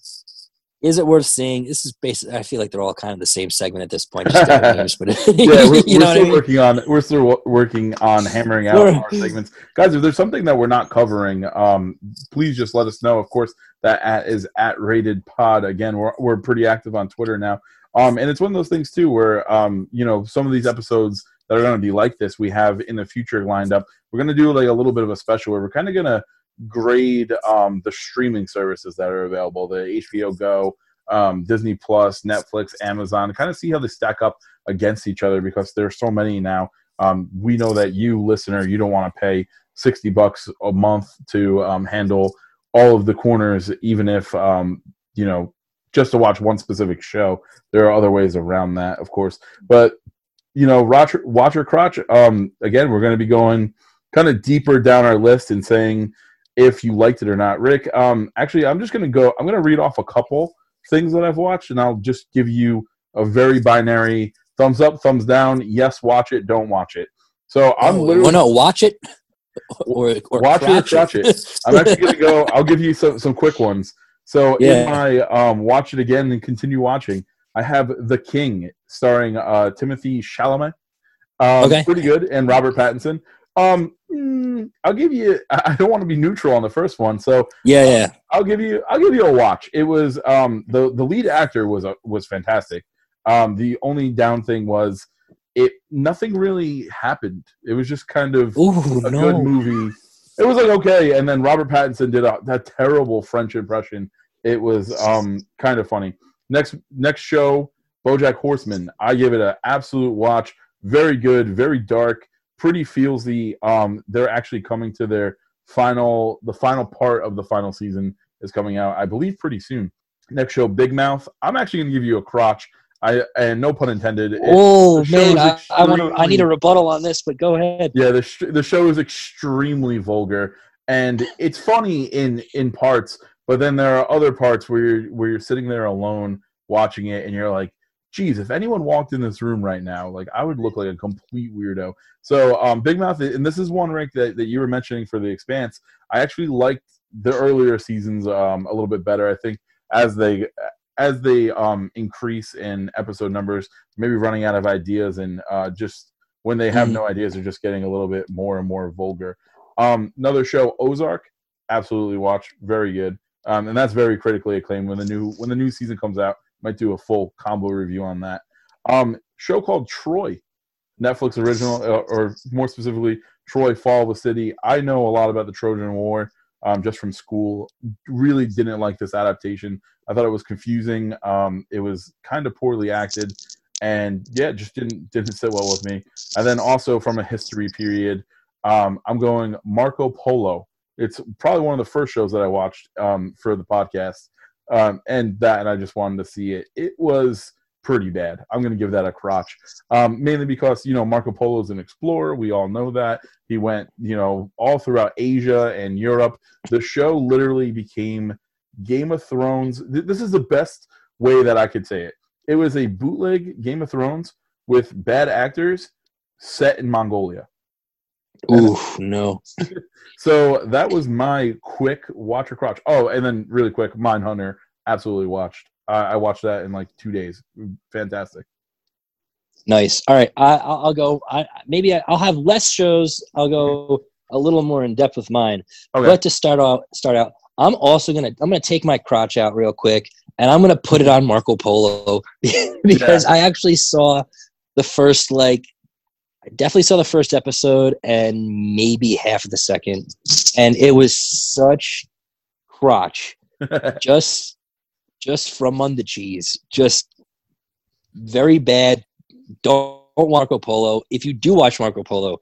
Speaker 1: is it worth seeing? This is basically. I feel like they're all kind of the same segment at this point. Just [LAUGHS] but [LAUGHS]
Speaker 2: yeah, we're,
Speaker 1: you
Speaker 2: we're
Speaker 1: know
Speaker 2: still
Speaker 1: I mean.
Speaker 2: working on we're still working on hammering out our segments, guys. If there's something that we're not covering, um, please just let us know. Of course, that at is at Rated Pod. Again, we're we're pretty active on Twitter now, um, and it's one of those things too where um, you know, some of these episodes that are going to be like this, we have in the future lined up. We're going to do like a little bit of a special where we're kind of going to grade um, the streaming services that are available, the HBO Go, um, Disney Plus, Netflix, Amazon, kind of see how they stack up against each other because there's so many now. Um, we know that you, listener, you don't want to pay 60 bucks a month to um, handle all of the corners, even if, um, you know, just to watch one specific show. There are other ways around that, of course. But, you know, watch, watch your crotch. Um, again, we're going to be going kind of deeper down our list and saying if you liked it or not. Rick, um, actually, I'm just going to go, I'm going to read off a couple things that I've watched, and I'll just give you a very binary thumbs up, thumbs down. Yes, watch it. Don't watch it. So I'm
Speaker 1: Oh,
Speaker 2: literally
Speaker 1: well, no, watch it [LAUGHS] or, or
Speaker 2: Watch it
Speaker 1: crotch
Speaker 2: crotch it. I'm actually gonna go. [LAUGHS] I'll give you some some quick ones. So
Speaker 1: Yeah.
Speaker 2: in my um, watch it again and continue watching, I have The King, starring uh, Timothée Chalamet. Um,
Speaker 1: Okay.
Speaker 2: pretty good, and Robert Pattinson. Um, mm, I'll give you. I don't want to be neutral on the first one, so
Speaker 1: yeah, yeah.
Speaker 2: I'll give you I'll give you a watch. It was um the the lead actor was uh, was fantastic. Um the only down thing was it nothing really happened. It was just kind of
Speaker 1: Ooh,
Speaker 2: a good movie. It was like okay, and then Robert Pattinson did a that terrible French impression. It was um kind of funny. Next next show, BoJack Horseman. I give it an absolute watch. Very good, very dark, pretty feelsy. Um, they're actually coming to their final. The final part of the final season is coming out, I believe, pretty soon. Next show, Big Mouth. I'm actually gonna give you a crotch. I and no pun intended.
Speaker 1: Oh man, I, I want to. I need a rebuttal on this, but go ahead.
Speaker 2: yeah, the sh- the show is extremely vulgar, and it's funny in in parts, but then there are other parts where you're where you're sitting there alone watching it, and you're like, "Geez, if anyone walked in this room right now, like I would look like a complete weirdo." So, um, Big Mouth, and this is one rank that, that you were mentioning for the Expanse. I actually liked the earlier seasons um, a little bit better. I think as they as they um, increase in episode numbers, maybe running out of ideas and uh, just when they have
Speaker 1: Mhm.
Speaker 2: no ideas, they're just getting a little bit more and more vulgar. Um, another show, Ozark, absolutely watch, very good, um, and that's very critically acclaimed. When the new when the new season comes out, might do a full combo review on that. Um, show called Troy, Netflix original, uh, or more specifically, Troy Fall of the City. I know a lot about the Trojan War um, just from school. Really didn't like this adaptation. I thought it was confusing. Um, it was kind of poorly acted, and yeah, just didn't didn't sit well with me. And then also from a history period, um, I'm going Marco Polo. It's probably one of the first shows that I watched um, for the podcast, um, and that, and I just wanted to see it. It was pretty bad. I'm going to give that a crotch, um, mainly because you know Marco Polo is an explorer. We all know that he went, you know, all throughout Asia and Europe. The show literally became Game of Thrones. Th- This is the best way that I could say it. It was a bootleg Game of Thrones with bad actors set in Mongolia.
Speaker 1: Ooh, no. [LAUGHS]
Speaker 2: So that was my quick watch or crotch. Oh, and then really quick, Mindhunter. Absolutely watched. I I watched that in like two days. Fantastic.
Speaker 1: Nice. All right, I, I'll, I'll go. I maybe I, I'll have less shows. I'll go a little more in depth with mine.
Speaker 2: Okay.
Speaker 1: But to start out, start out, I'm also gonna I'm gonna take my crotch out real quick, and I'm gonna put it on Marco Polo [LAUGHS] because I actually saw the first like I definitely saw the first episode and maybe half of the second, and it was such crotch. [LAUGHS] Just just from on the cheese. Just very bad. Don't, don't watch marco polo. If you do watch marco polo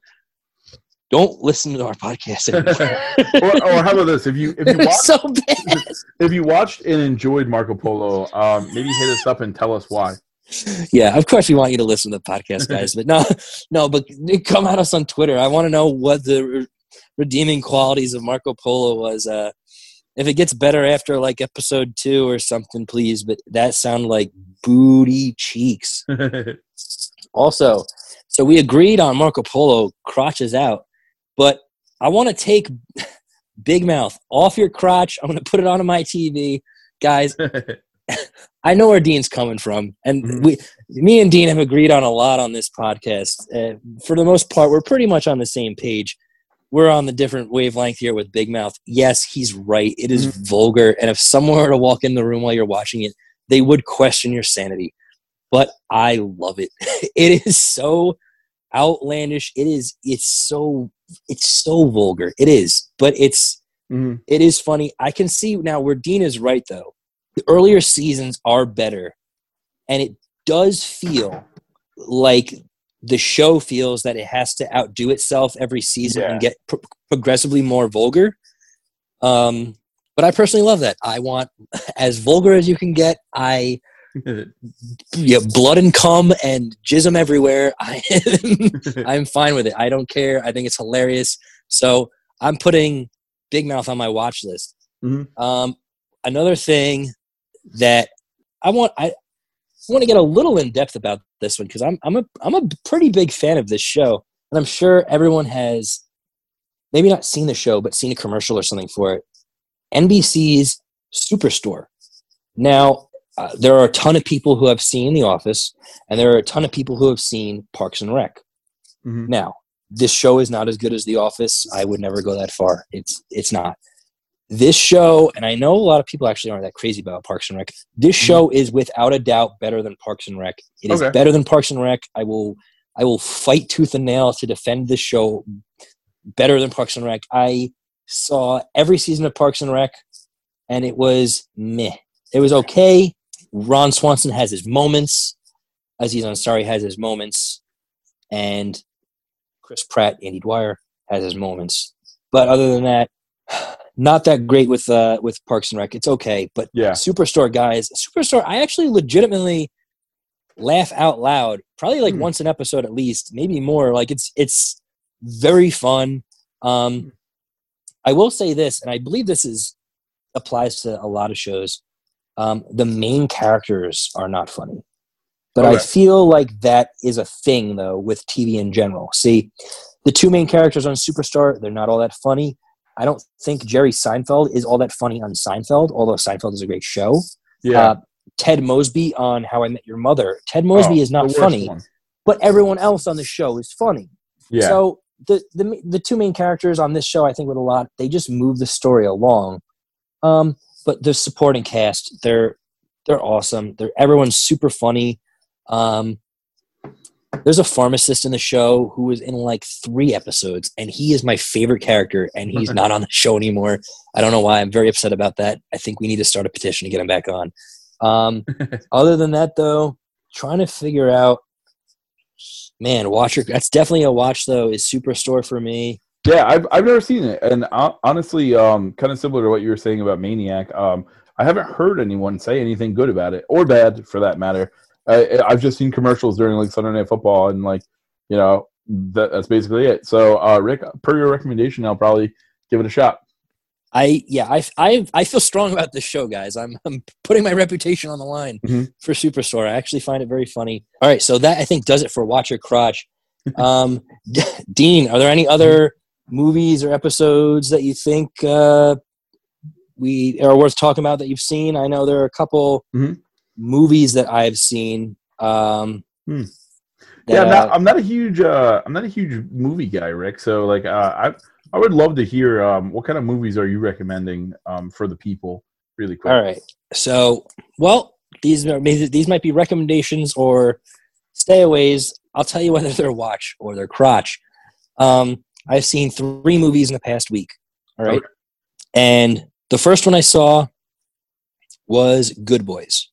Speaker 1: don't listen to our podcast [LAUGHS]
Speaker 2: or, or how about this? If you if you watched
Speaker 1: so bad.
Speaker 2: if you watched and enjoyed Marco Polo, um, maybe hit us up and tell us why.
Speaker 1: Yeah of course we want you to listen to the podcast [LAUGHS] guys but no no but come at us on twitter. I want to know what the re- redeeming qualities of marco polo was uh if it gets better after like episode two or something please but that sounded like booty cheeks. [LAUGHS] Also so we agreed on marco polo crotches out but i want to take [LAUGHS] big mouth off your crotch. I'm going to put it onto my tv guys [LAUGHS] I know where Dean's coming from, and
Speaker 2: Mhm.
Speaker 1: we, me and Dean have agreed on a lot on this podcast. Uh, for the most part, we're pretty much on the same page. We're on the different wavelength here with Big Mouth. Yes, he's right. It is vulgar, and if someone were to walk in the room while you're watching it, they would question your sanity. But I love it. [LAUGHS] it is so outlandish. It is. It's so. It's so vulgar. It is, but it's
Speaker 2: Mhm.
Speaker 1: it is funny. I can see now where Dean is right though. The earlier seasons are better, and it does feel like the show feels that it has to outdo itself every season and get pro- progressively more vulgar. Um, but I personally love that. I want [LAUGHS] as vulgar as you can get. I [LAUGHS] yeah, blood and cum and jism everywhere. [LAUGHS] I I'm fine with it. I don't care. I think it's hilarious. So I'm putting Big Mouth on my watch list.
Speaker 2: Mhm.
Speaker 1: Um, another thing that I want I want to get a little in depth about this one because I'm I'm a I'm a pretty big fan of this show, and I'm sure everyone has maybe not seen the show but seen a commercial or something for it. NBC's Superstore. Now, uh, there are a ton of people who have seen The Office, and there are a ton of people who have seen Parks and Rec.
Speaker 2: Mhm.
Speaker 1: Now, this show is not as good as The Office. I would never go that far. It's it's not. This show, and I know a lot of people actually aren't that crazy about Parks and Rec. This mm-hmm. show is without a doubt better than Parks and Rec. It is
Speaker 2: Okay.
Speaker 1: better than Parks and Rec. I will I will fight tooth and nail to defend this show better than Parks and Rec. I saw every season of Parks and Rec, and it was meh. It was okay. Ron Swanson has his moments. Aziz Ansari has his moments, and Chris Pratt, Andy Dwyer has his moments. But other than that, not that great with uh, with Parks and Rec. It's okay, but
Speaker 2: Yeah.
Speaker 1: Superstore guys, Superstore, I actually legitimately laugh out loud, probably like
Speaker 2: Hmm.
Speaker 1: once an episode at least, maybe more. Like it's it's very fun. Um, I will say this, and I believe this is applies to a lot of shows. Um, the main characters are not funny, but I feel like that is a thing though with TV in general. See, the two main characters on Superstore, they're not all that funny. I don't think Jerry Seinfeld is all that funny on Seinfeld, although Seinfeld is a great show.
Speaker 2: Yeah.
Speaker 1: Uh, Ted Mosby on How I Met Your Mother. Ted Mosby
Speaker 2: Oh,
Speaker 1: is not funny,
Speaker 2: one.
Speaker 1: but everyone else on the show is funny.
Speaker 2: Yeah.
Speaker 1: So the, the the two main characters on this show, I think, with a lot, they just move the story along. Um, but the supporting cast, they're they're awesome. They're everyone's super funny. Um, there's a pharmacist in the show who was in like three episodes, and he is my favorite character, and he's [LAUGHS] not on the show anymore. I don't know why. I'm very upset about that. I think we need to start a petition to get him back on. Um, [LAUGHS] other than that, though, trying to figure out, man, Watcher. That's definitely a watch though. Is Superstore for me?
Speaker 2: Yeah, I've I've never seen it, and uh, honestly, um, kind of similar to what you were saying about Maniac. Um, I haven't heard anyone say anything good about it or bad for that matter. I, I've just seen commercials during like Sunday Night Football, and like you know that, that's basically it. So, uh, Rick, per your recommendation, I'll probably give it a shot.
Speaker 1: I yeah, I I I feel strong about this show, guys. I'm I'm putting my reputation on the line
Speaker 2: Mhm.
Speaker 1: for Superstore. I actually find it very funny. All right, so that I think does it for Watch Your Crotch. [LAUGHS] Um, Dean, are there any other movies or episodes that you think uh, we are worth talking about that you've seen? I know there are a couple
Speaker 2: Mhm.
Speaker 1: Movies that I've seen. Um,
Speaker 2: Hmm.
Speaker 1: that,
Speaker 2: yeah, I'm not, I'm not a huge uh, I'm not a huge movie guy, Rick. So like, uh, I I would love to hear um, what kind of movies are you recommending um, for the people, really quick.
Speaker 1: All right. So, well, these are these might be recommendations or stayaways. I'll tell you whether [LAUGHS] they're watch or they're crotch. Um, I've seen three movies in the past week. All right,
Speaker 2: Okay.
Speaker 1: and the first one I saw was Good Boys.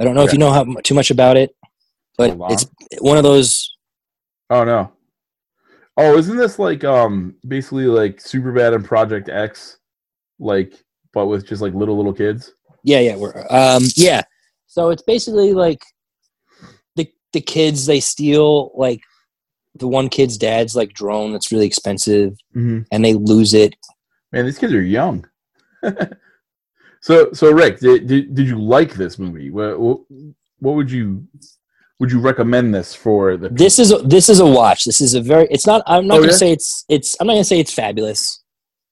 Speaker 1: I don't know if you know how too much about it, but it's one of those.
Speaker 2: Oh no. Oh, isn't this like um basically like Superbad and Project X, like but with just like little little kids?
Speaker 1: Yeah, yeah, we're um, yeah. So it's basically like the the kids they steal like the one kid's dad's like drone that's really expensive
Speaker 2: Mm-hmm.
Speaker 1: and they lose it.
Speaker 2: Man, these kids are young. [LAUGHS] so so Rick, did, did did you like this movie? What, what what would you would you recommend this for the
Speaker 1: This is a, this is a watch. This is a very. It's not. I'm not
Speaker 2: Oh,
Speaker 1: gonna
Speaker 2: yeah?
Speaker 1: say it's it's. I'm not gonna say it's fabulous,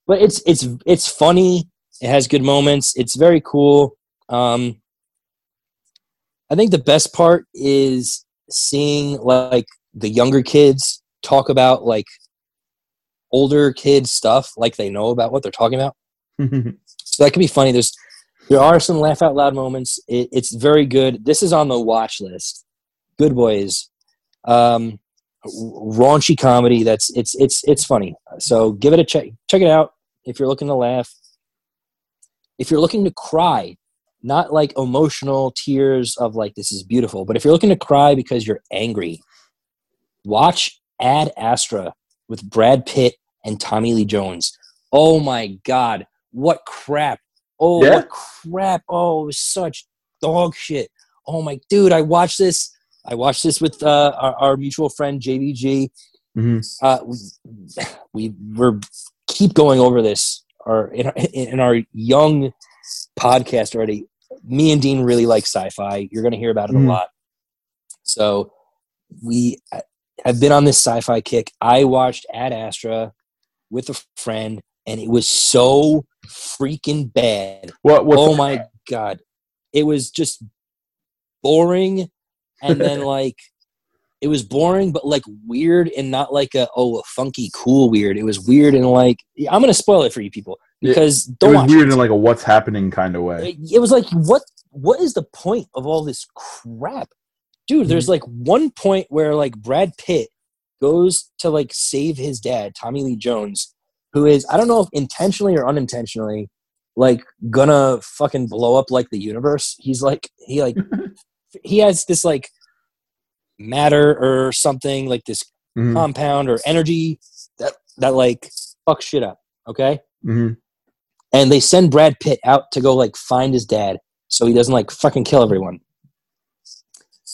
Speaker 1: but it's it's it's funny. It has good moments. It's very cool. Um, I think the best part is seeing like the younger kids talk about like older kids stuff like they know about what they're talking about. [LAUGHS] so that can be funny. There's there are some laugh out loud moments. It, it's very good. This is on the watch list. Good boys. Um, raunchy comedy. That's it's it's it's funny. So give it a check. Check it out if you're looking to laugh. If you're looking to cry, not like emotional tears of like this is beautiful, but if you're looking to cry because you're angry, watch Ad Astra with Brad Pitt and Tommy Lee Jones. Oh my god, what crap! Oh, yeah. what crap! Oh, it was such dog shit. Oh my dude, I watched this. I watched this with uh, our, our, mutual friend JBG. Mm-hmm. Uh, we, we we're keep going over this. Our in, our in our young podcast already. Me and Dean really like sci-fi. You're going to hear about it mm-hmm. a lot. So we have been on this sci-fi kick. I watched Ad Astra with a friend, and it was so freaking bad.
Speaker 2: What?
Speaker 1: oh my god! It was just boring, and then [LAUGHS] like it was boring, but like weird and not like a oh a funky cool weird. It was weird and like I'm gonna spoil it for you people because
Speaker 2: it, don't it was weird it. in like a what's happening kind of way.
Speaker 1: It, it, was like what what is the point of all this crap, dude? Mm-hmm. There's like one point where like Brad Pitt goes to like save his dad, Tommy Lee Jones, who is I don't know if intentionally or unintentionally like gonna fucking blow up like the universe. He's like he like [LAUGHS] he has this like matter or something like this mm-hmm. compound or energy that that like fuck shit up. Okay. Mm-hmm. And they send Brad Pitt out to go like find his dad so he doesn't like fucking kill everyone.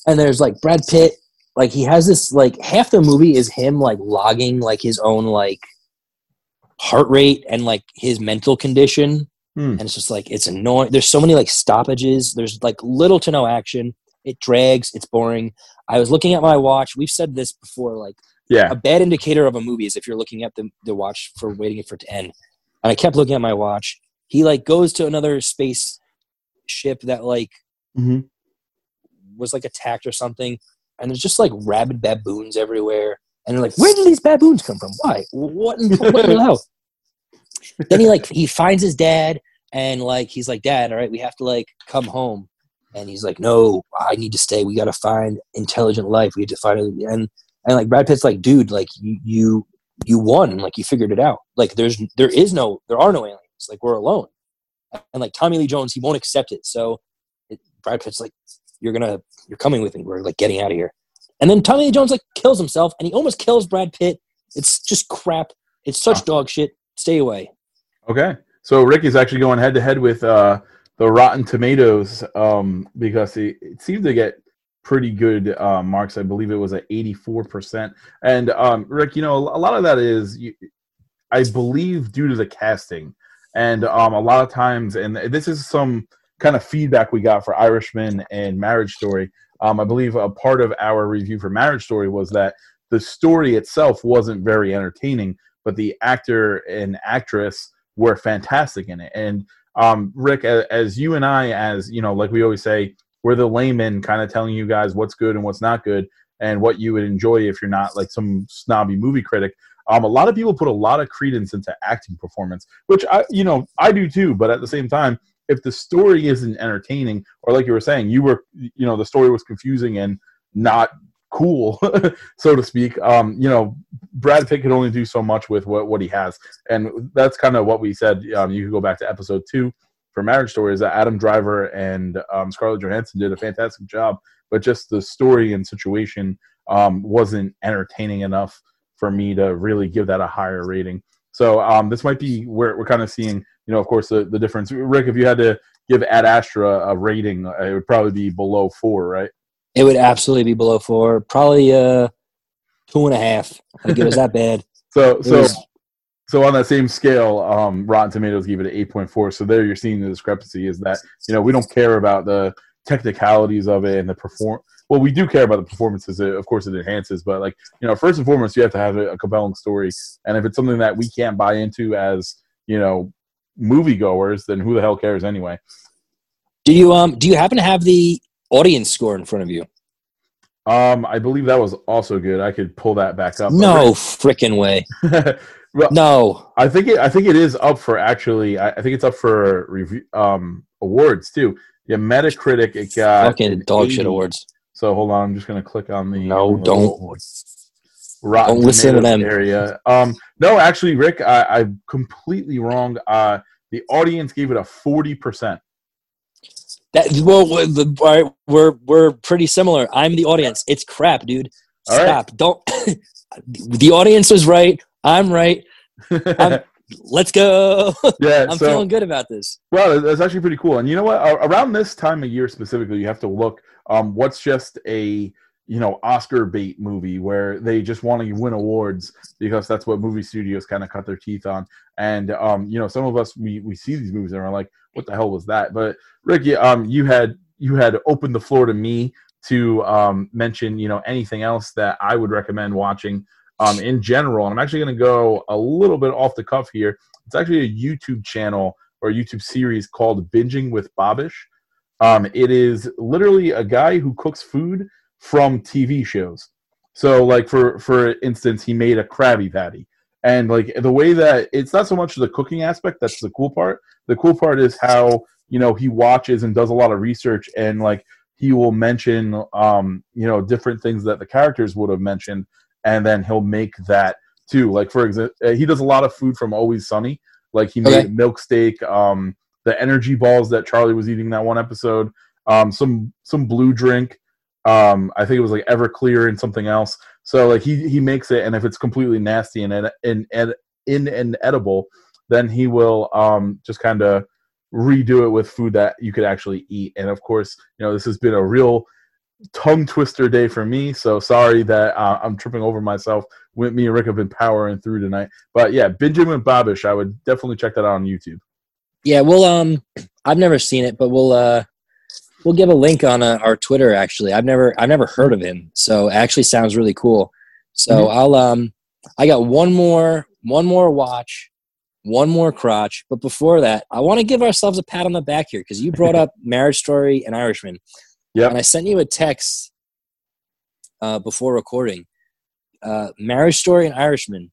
Speaker 1: And there's like Brad Pitt, like he has this like half the movie is him like logging like his own like heart rate and like his mental condition. Mm. And it's just like it's annoying. There's so many like stoppages. There's like little to no action. It drags. It's boring. I was looking at my watch. We've said this before. Like,
Speaker 2: yeah,
Speaker 1: a bad indicator of a movie is if you're looking at the the watch for waiting for it to end. And I kept looking at my watch. He like goes to another space ship that like mm-hmm. was like attacked or something, and there's just like rabid baboons everywhere. And they're like, where did these baboons come from? Why? What in, what the hell? [LAUGHS] then he like he finds his dad and like he's like, Dad, all right, we have to like come home and he's like, "No, I need to stay. We got to find intelligent life. We have to find it." And and like Brad Pitt's like, "Dude, like you you you won. Like you figured it out. Like there's there is no there are no aliens. Like we're alone." And like Tommy Lee Jones, he won't accept it. So it, Brad Pitt's like, "You're gonna you're coming with me. We're like getting out of here." And then Tommy Lee Jones like kills himself, and he almost kills Brad Pitt. It's just crap. It's such dog shit. Stay away.
Speaker 2: Okay, so Ricky's actually going head to head with. uh the Rotten Tomatoes um, because it, it, seemed to get pretty good uh, marks. I believe it was at 84%. And um, Rick, you know, a lot of that is, I believe, due to the casting. And um, a lot of times, and this is some kind of feedback we got for Irishman and Marriage Story. Um, I believe a part of our review for Marriage Story was that the story itself wasn't very entertaining, but the actor and actress were fantastic in it. And um, Rick, as you and I, as you know, like we always say, we're the layman kind of telling you guys what's good and what's not good, and what you would enjoy if you're not like some snobby movie critic. Um, a lot of people put a lot of credence into acting performance, which I, you know, I do too. But at the same time, if the story isn't entertaining, or like you were saying, you were, you know, the story was confusing and not cool, [LAUGHS] so to speak. Um, you know, Brad Pitt could only do so much with what, what he has, and that's kind of what we said. Um, you could go back to episode two for Marriage Story is that Adam Driver and um, Scarlett Johansson did a fantastic job, but just the story and situation um, wasn't entertaining enough for me to really give that a higher rating. So um, this might be where we're kind of seeing, you know, of course, the, the difference. Rick, if you had to give Ad Astra a rating, it would probably be below four, right?
Speaker 1: It would absolutely be below four. Probably uh two and a half. I think it was that bad. [LAUGHS]
Speaker 2: so so was, so on that same scale, um, Rotten Tomatoes gave it an eight point four. So there you're seeing the discrepancy is that you know we don't care about the technicalities of it and the perform. Well, we do care about the performances. Of course, it enhances, but like you know, first and foremost, you have to have a, a compelling story. And if it's something that we can't buy into as you know moviegoers, then who the hell cares anyway?
Speaker 1: Do you um do you happen to have the audience score in front of you.
Speaker 2: Um, I believe that was also good. I could pull that back up.
Speaker 1: No freaking way. [LAUGHS]
Speaker 2: well,
Speaker 1: No.
Speaker 2: I think it. I think it is up for actually. I, I think it's up for review um awards too. Yeah, Metacritic. It got
Speaker 1: Fucking dog shit awards.
Speaker 2: So hold on, I'm just gonna click on the
Speaker 1: No, don't.
Speaker 2: Rotten
Speaker 1: Don't listen to them.
Speaker 2: area. Um, no, actually, Rick, I, I'm completely wrong. Uh, the audience gave it a forty percent.
Speaker 1: That well, we're- the- all right, we're we're pretty similar. I'm the audience. It's crap, dude.
Speaker 2: All right.
Speaker 1: Stop. Don't. [COUGHS] the audience was right. I'm right. [LAUGHS] I'm- Let's go. [LAUGHS]
Speaker 2: yeah,
Speaker 1: I'm
Speaker 2: so
Speaker 1: feeling good about this.
Speaker 2: Well, that's actually pretty cool. And you know what? Around this time of year specifically, you have to look um, what's just a you know Oscar bait movie where they just want to win awards because that's what movie studios kind of cut their teeth on. And um, you know, some of us we we see these movies and we're like, what the hell was that? But Ricky, um, you had you had opened the floor to me to um, mention you know anything else that I would recommend watching um, in general. And I'm actually going to go a little bit off the cuff here. It's actually a YouTube channel or a YouTube series called Binging with Babish. Um, it is literally a guy who cooks food from TV shows. So, like for for instance, he made a Krabby Patty, and like the way that it's not so much the cooking aspect that's the cool part. The cool part is how you know he watches and does a lot of research, and like he will mention um, you know different things that the characters would have mentioned, and then he'll make that too. Like for example, he does a lot of food from Always Sunny. Like he made
Speaker 1: Okay.
Speaker 2: milk steak, um, the energy balls that Charlie was eating that one episode, um, some some blue drink. Um, I think it was like Everclear and something else. So like he he makes it, and if it's completely nasty and and and, and in and edible, then he will um just kind of redo it with food that you could actually eat. And of course, you know this has been a real tongue twister day for me. So sorry that uh, I'm tripping over myself. With me and Rick have been powering through tonight. But yeah, Benjamin Babish, I would definitely check that out on YouTube.
Speaker 1: Yeah, we'll um [CLEARS THROAT] I've never seen it, but we'll uh we'll give a link on uh, our Twitter actually. I've never I've never heard of him. So it actually sounds really cool. So
Speaker 2: Mhm.
Speaker 1: I'll um I got one more one more watch, one more crotch, but before that, I want to give ourselves a pat on the back here cuz you brought [LAUGHS] up Marriage Story and Irishman.
Speaker 2: Yep.
Speaker 1: And I sent you a text uh before recording. Uh Marriage Story and Irishman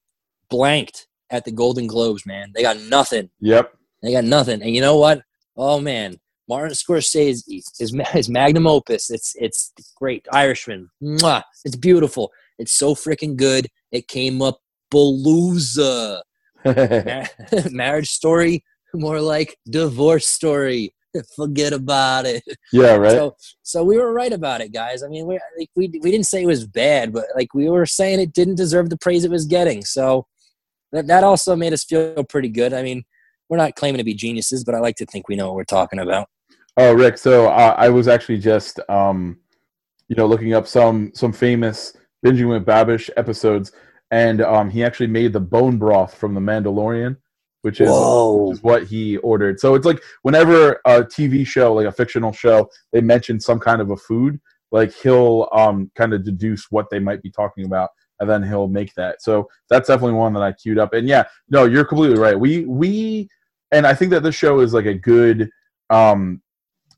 Speaker 1: blanked at the Golden Globes, man. They got nothing.
Speaker 2: Yep.
Speaker 1: They got nothing. And you know what? Oh man, Martin Scorsese his his magnum opus. It's it's great. Irishman. Mwah. It's beautiful. It's so freaking good. It came up Palooza. [LAUGHS] Ma- [LAUGHS] Marriage story, more like divorce story. [LAUGHS] Forget about it.
Speaker 2: yeah, right.
Speaker 1: So so we were right about it, guys. I mean, we like, we we didn't say it was bad, but like we were saying it didn't deserve the praise it was getting. So that that also made us feel pretty good. I mean, we're not claiming to be geniuses, but I like to think we know what we're talking about.
Speaker 2: Oh, Rick. So uh, I was actually just, um, you know, looking up some some famous binging with Babish episodes, and um, he actually made the bone broth from The Mandalorian, which is, which is what he ordered. So it's like whenever a TV show, like a fictional show, they mention some kind of a food, like he'll um, kind of deduce what they might be talking about. And then he'll make that. So that's definitely one that I queued up. And yeah, no, you're completely right. We we and I think that this show is like a good um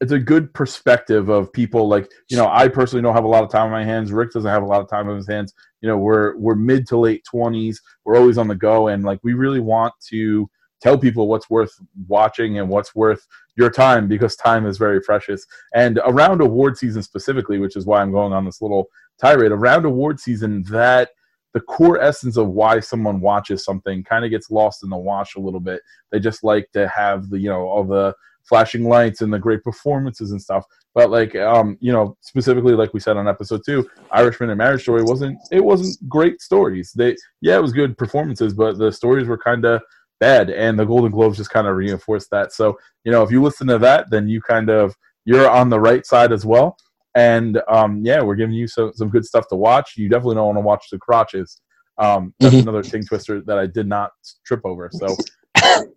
Speaker 2: it's a good perspective of people like you know i personally don't have a lot of time on my hands. Rick doesn't have a lot of time on his hands. You know we're we're mid to late 20s we're always on the go and like we really want to tell people what's worth watching and what's worth your time because time is very precious. And around award season specifically which is why i'm going on this little tirade around award season that the core essence of why someone watches something kind of gets lost in the wash a little bit. They just like to have the you know all the flashing lights and the great performances and stuff. But like um, you know, specifically like we said on episode two, Irishman and Marriage Story wasn't it wasn't great stories. They yeah, it was good performances, but the stories were kind of bad, and the Golden Globes just kind of reinforced that. So you know, if you listen to that, then you kind of you're on the right side as well. And um, yeah, we're giving you some some good stuff to watch. You definitely don't want to watch the crotches. Um, that's
Speaker 1: Mhm.
Speaker 2: another thing twister that I did not trip over. So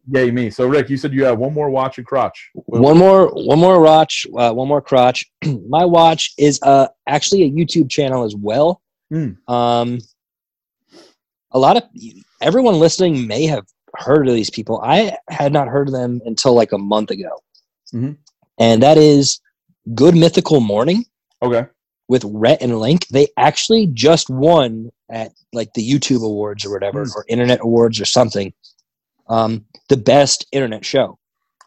Speaker 2: yay me. So Rick, you said you have one more watch and crotch. What-
Speaker 1: One more, one more watch, uh, one more crotch. [CLEARS THROAT] My watch is uh, actually a YouTube channel as well.
Speaker 2: Hmm.
Speaker 1: Um, a lot of everyone listening may have heard of these people. I had not heard of them until like a month ago,
Speaker 2: Mhm.
Speaker 1: and that is Good Mythical Morning
Speaker 2: Okay.
Speaker 1: with Rhett and Link. They actually just won at like the YouTube Awards or whatever,
Speaker 2: Hmm.
Speaker 1: or Internet Awards or something. Um, the best internet show,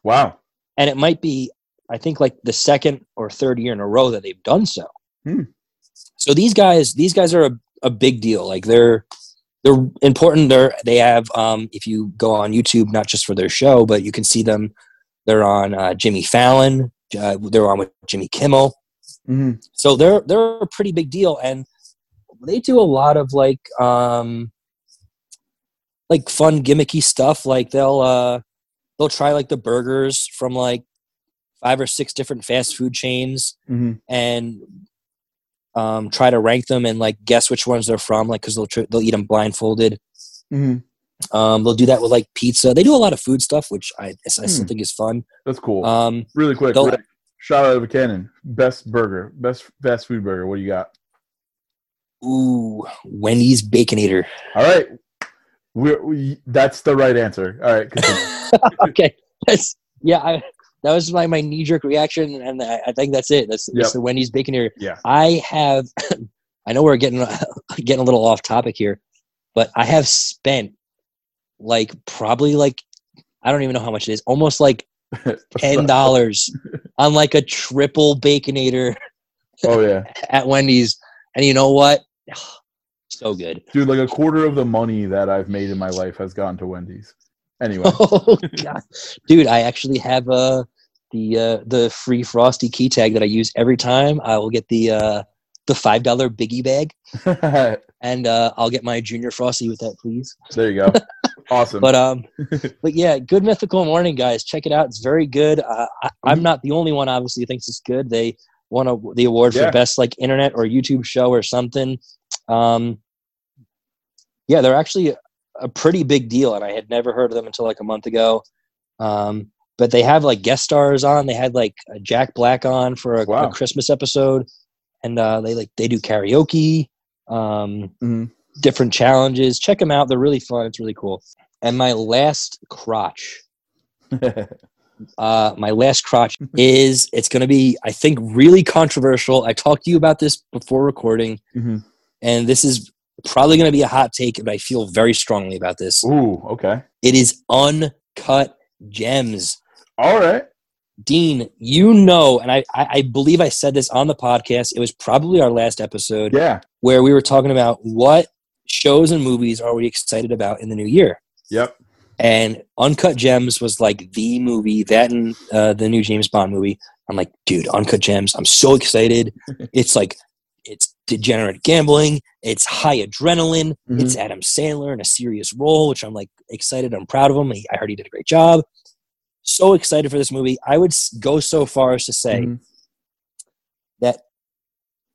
Speaker 2: Wow.
Speaker 1: and it might be, I think, like the second or third year in a row that they've done so.
Speaker 2: Hmm.
Speaker 1: So these guys, these guys are a, a big deal. Like they're they're important. They're they have um, if you go on YouTube, not just for their show, but you can see them. They're on uh, Jimmy Fallon. Uh, they're on with Jimmy Kimmel.
Speaker 2: hmm
Speaker 1: So they're they're a pretty big deal, and they do a lot of like um, like fun gimmicky stuff. Like they'll uh, they'll try like the burgers from like five or six different fast food chains
Speaker 2: hmm
Speaker 1: and um, try to rank them and like guess which ones they're from. Like because they'll tr- they'll eat them blindfolded.
Speaker 2: hmm
Speaker 1: Um, they'll do that with like pizza. They do a lot of food stuff, which I, I still
Speaker 2: Hmm.
Speaker 1: think is fun.
Speaker 2: That's cool.
Speaker 1: Um,
Speaker 2: really quick, Rick, shout out of a cannon. Best burger, best fast food burger. What do you got?
Speaker 1: ooh, Wendy's Baconator.
Speaker 2: All right. We're, we, that's the right answer. All right. [LAUGHS]
Speaker 1: okay, that's yeah. I, that was my, my knee jerk reaction, and I, I think that's it. That's,
Speaker 2: Yep.
Speaker 1: that's the Wendy's Baconator.
Speaker 2: yeah.
Speaker 1: I have. [LAUGHS] I know we're getting [LAUGHS] getting a little off topic here, but I have spent like probably like I don't even know how much it is. Almost like ten dollars on like a triple baconator
Speaker 2: oh yeah,
Speaker 1: at Wendy's, and you know what? So good.
Speaker 2: dude. Like a quarter of the money that I've made in my life has gone to Wendy's. Anyway, [LAUGHS]
Speaker 1: Oh god, dude! I actually have uh the uh, the free frosty key tag that I use every time. I will get the uh, the five dollar biggie bag, [LAUGHS] and uh, I'll get my junior frosty with that, please.
Speaker 2: There you go. [LAUGHS] Awesome.
Speaker 1: But um, but yeah, good mythical morning, guys. Check it out. It's very good. Uh, I, I'm
Speaker 2: Mhm.
Speaker 1: not the only one, obviously, who thinks it's good. They won a, the award
Speaker 2: Yeah.
Speaker 1: for best like internet or YouTube show or something. Um, yeah, they're actually a pretty big deal, and I had never heard of them until like a month ago. Um, but they have like guest stars on. They had like Jack Black on for a,
Speaker 2: Wow.
Speaker 1: a Christmas episode, and uh, they like they do karaoke. Um,
Speaker 2: Mhm.
Speaker 1: different challenges. Check them out. They're really fun. It's really cool. And my last crotch, [LAUGHS] uh, my last crotch is it's going to be, I think, really controversial. I talked to you about this before recording,
Speaker 2: Mhm.
Speaker 1: and this is probably going to be a hot take, but I feel very strongly about this.
Speaker 2: Ooh. Okay.
Speaker 1: It is uncut gems.
Speaker 2: All right.
Speaker 1: Dean, you know, and I, I, I believe I said this on the podcast. It was probably our last episode
Speaker 2: Yeah.
Speaker 1: where we were talking about what shows and movies are we excited about in the new year.
Speaker 2: Yep.
Speaker 1: And Uncut Gems was like the movie that and uh, the new James Bond movie. I'm like, dude, Uncut Gems. I'm so excited. [LAUGHS] it's like degenerate gambling. It's high adrenaline.
Speaker 2: Mhm.
Speaker 1: It's Adam Sandler in a serious role, which I'm like excited. I'm proud of him. He, I heard he did a great job. So excited for this movie. I would go so far as to say
Speaker 2: Mhm.
Speaker 1: that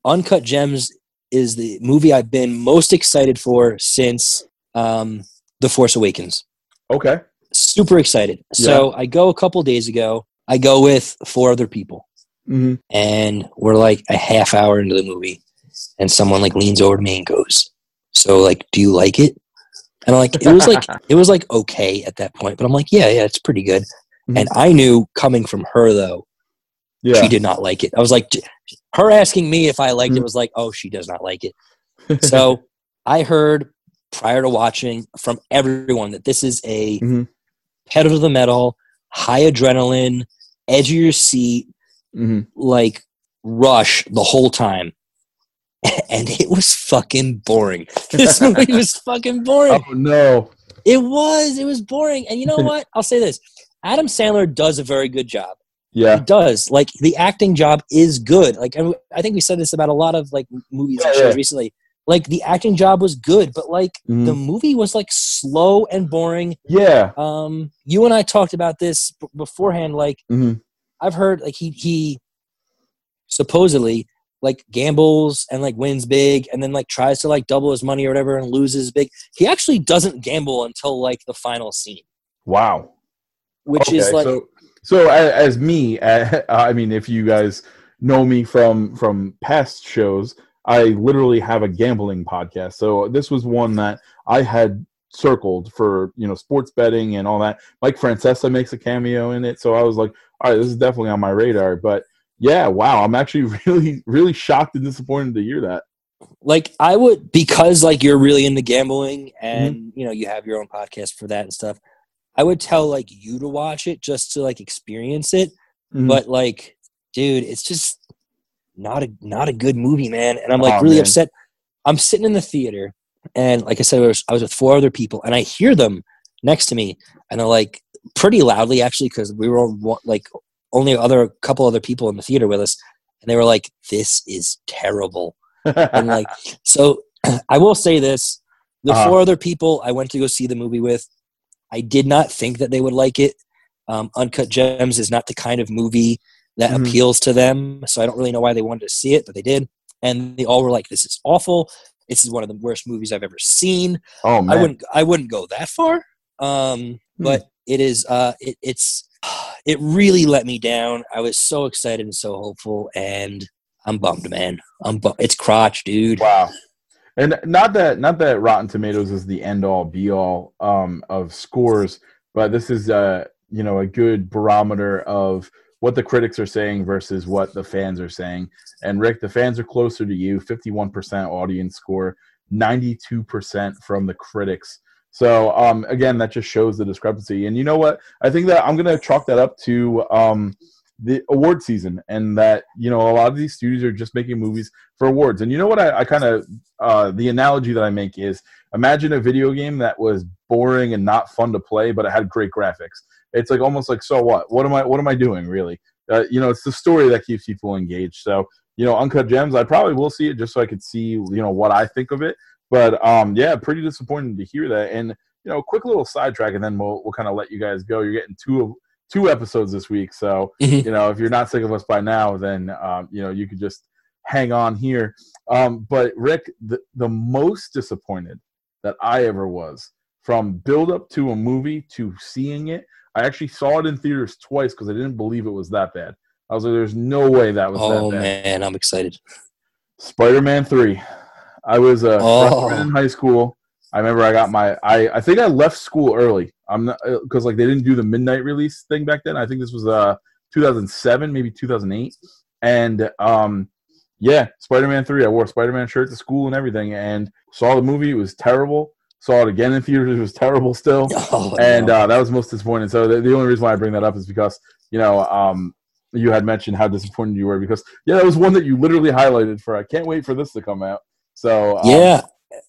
Speaker 1: Uncut Gems is the movie I've been most excited for since um, The Force Awakens.
Speaker 2: Okay.
Speaker 1: Super excited. So I go a couple days ago. I go with four other people,
Speaker 2: hmm
Speaker 1: and we're like a half hour into the movie, and someone like leans over to me and goes, "So like, do you like it?" And I'm like, it was like [LAUGHS] it was like okay at that point, but I'm like, yeah, yeah, it's pretty good.
Speaker 2: Mhm.
Speaker 1: And I knew coming from her though,
Speaker 2: Yeah.
Speaker 1: she did not like it. I was like, her asking me if I liked it
Speaker 2: Mhm.
Speaker 1: was like, oh, she does not like it. [LAUGHS] So I heard prior to watching from everyone that this is a
Speaker 2: Mhm.
Speaker 1: pedal to the metal, high adrenaline, edge of your seat,
Speaker 2: hmm
Speaker 1: like rush the whole time. [LAUGHS] And it was fucking boring. [LAUGHS] This movie was fucking boring.
Speaker 2: Oh no.
Speaker 1: It was. It was boring. And you know [LAUGHS] what? I'll say this. Adam Sandler does a very good job. Yeah. He
Speaker 2: Yeah.
Speaker 1: does. Like the acting job is good. Like I think we said this about a lot of like movies and shows
Speaker 2: yeah.
Speaker 1: recently. Like the acting job was good, but like
Speaker 2: Mhm.
Speaker 1: the movie was like slow and boring.
Speaker 2: Yeah.
Speaker 1: Um, you and I talked about this b- beforehand. Like
Speaker 2: Mhm.
Speaker 1: I've heard like he he supposedly like gambles and like wins big and then like tries to like double his money or whatever and loses big. He actually doesn't gamble until like the final scene,
Speaker 2: Wow.
Speaker 1: which is like
Speaker 2: so so as, as me [LAUGHS] i mean if you guys know me from from past shows i literally have a gambling podcast. So this was one that i had circled for you know sports betting and all that. Mike francesa makes a cameo in it. So i was like all right this is definitely on my radar. But Yeah, wow. I'm actually [LAUGHS] really, really shocked and disappointed to hear that.
Speaker 1: Like I would because like you're really into gambling and mm-hmm. you know you have your own podcast for that and stuff. I would tell like you to watch it just to like experience it. Mm-hmm. But like, dude, it's just not a not a good movie, man. And I'm like oh, really man. upset. I'm sitting in the theater and like I said, I was, I was with four other people and I hear them next to me and they're like pretty loudly actually because we were all like only other couple other people in the theater with us and they were like this is terrible and like [LAUGHS] so [CLEARS THROAT] i will say this the uh-huh. four other people i went to go see the movie with i did not think that they would like it um, uncut gems is not the kind of movie that mm-hmm. appeals to them so i don't really know why they wanted to see it but they did and they all were like this is awful this is one of the worst movies i've ever seen
Speaker 2: oh man.
Speaker 1: i wouldn't i wouldn't go that far um, hmm. but it is uh, it, it's it really let me down. I was so excited and so hopeful, and I'm bummed, man. I'm bu- it's crotch, dude.
Speaker 2: Wow. And not that not that Rotten Tomatoes is the end all be all um, of scores, but this is uh you know a good barometer of what the critics are saying versus what the fans are saying. And Rick, the fans are closer to you, 51% audience score, 92% from the critics. So um, again, that just shows the discrepancy. And you know what? I think that I'm going to chalk that up to um, the award season, and that you know a lot of these studios are just making movies for awards. And you know what? I, I kind of uh, the analogy that I make is imagine a video game that was boring and not fun to play, but it had great graphics. It's like almost like so what? What am I? What am I doing really? Uh, you know, it's the story that keeps people engaged. So you know, Uncut Gems, I probably will see it just so I could see you know what I think of it. But um, yeah, pretty disappointing to hear that. And you know, quick little sidetrack, and then we'll we'll kind of let you guys go. You're getting two of two episodes this week, so [LAUGHS] you know if you're not sick of us by now, then um, you know you could just hang on here. Um, but Rick, the the most disappointed that I ever was from build up to a movie to seeing it. I actually saw it in theaters twice because I didn't believe it was that bad. I was like, "There's no way that was."
Speaker 1: Oh man, I'm excited.
Speaker 2: Spider-Man Three. I was a oh. freshman in high school. I remember I got my I I think I left school early. I'm not because like they didn't do the midnight release thing back then. I think this was uh 2007, maybe 2008, and um yeah, Spider-Man three. I wore a Spider-Man shirt to school and everything, and saw the movie. It was terrible. Saw it again in theaters. It was terrible still, [LAUGHS] oh, and no. uh, that was most disappointing. So the, the only reason why I bring that up is because you know um you had mentioned how disappointed you were because yeah, that was one that you literally highlighted for. I can't wait for this to come out. So
Speaker 1: um, yeah,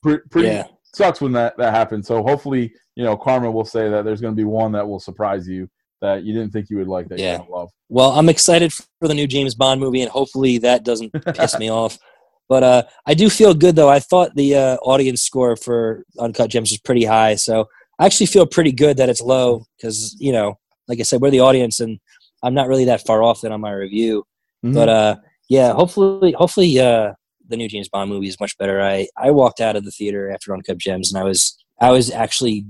Speaker 2: pre- pretty yeah. sucks when that that happens. So hopefully, you know, Karma will say that there's going to be one that will surprise you that you didn't think you would like that yeah. you love.
Speaker 1: Well, I'm excited for the new James Bond movie, and hopefully that doesn't [LAUGHS] piss me off. But uh, I do feel good though. I thought the uh, audience score for Uncut Gems was pretty high, so I actually feel pretty good that it's low because you know, like I said, we're the audience, and I'm not really that far off then on my review. Mm-hmm. But uh, yeah, hopefully, hopefully, uh, the new James Bond movie is much better. I I walked out of the theater after Uncut Gems, and I was I was actually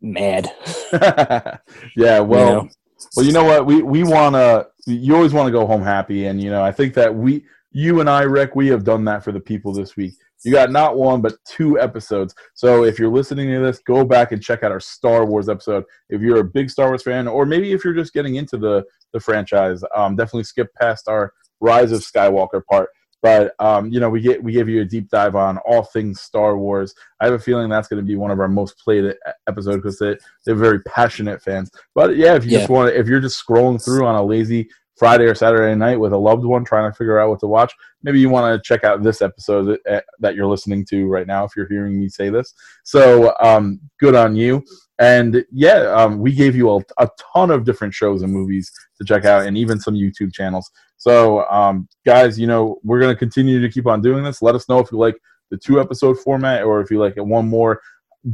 Speaker 1: mad. [LAUGHS]
Speaker 2: yeah, well, you know? well, you know what? We we want to. You always want to go home happy, and you know, I think that we, you and I, Rick, we have done that for the people this week. You got not one but two episodes. So if you're listening to this, go back and check out our Star Wars episode. If you're a big Star Wars fan, or maybe if you're just getting into the the franchise, um, definitely skip past our Rise of Skywalker part but um, you know, we get we give you a deep dive on all things Star Wars. I have a feeling that's going to be one of our most played episodes because they they're very passionate fans. But yeah, if you yeah. just want if you're just scrolling through on a lazy Friday or Saturday night with a loved one trying to figure out what to watch, maybe you want to check out this episode that, eh, that you're listening to right now if you're hearing me say this. So um, good on you. And yeah, um, we gave you a, a, ton of different shows and movies to check out, and even some YouTube channels. So, um, guys, you know, we're going to continue to keep on doing this. Let us know if you like the two episode format or if you like it one more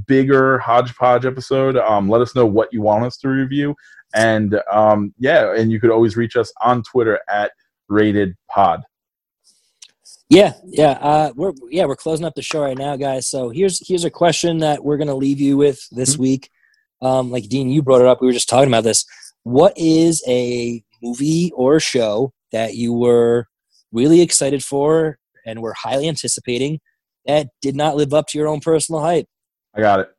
Speaker 2: bigger hodgepodge episode. Um, let us know what you want us to review. And um, yeah, and you could always reach us on Twitter at Rated Pod.
Speaker 1: Yeah, yeah, uh, we're yeah we're closing up the show right now, guys. So here's here's a question that we're gonna leave you with this mm-hmm. week. Um, like Dean, you brought it up. We were just talking about this. What is a movie or show that you were really excited for and were highly anticipating that did not live up to your own personal hype?
Speaker 2: I got it.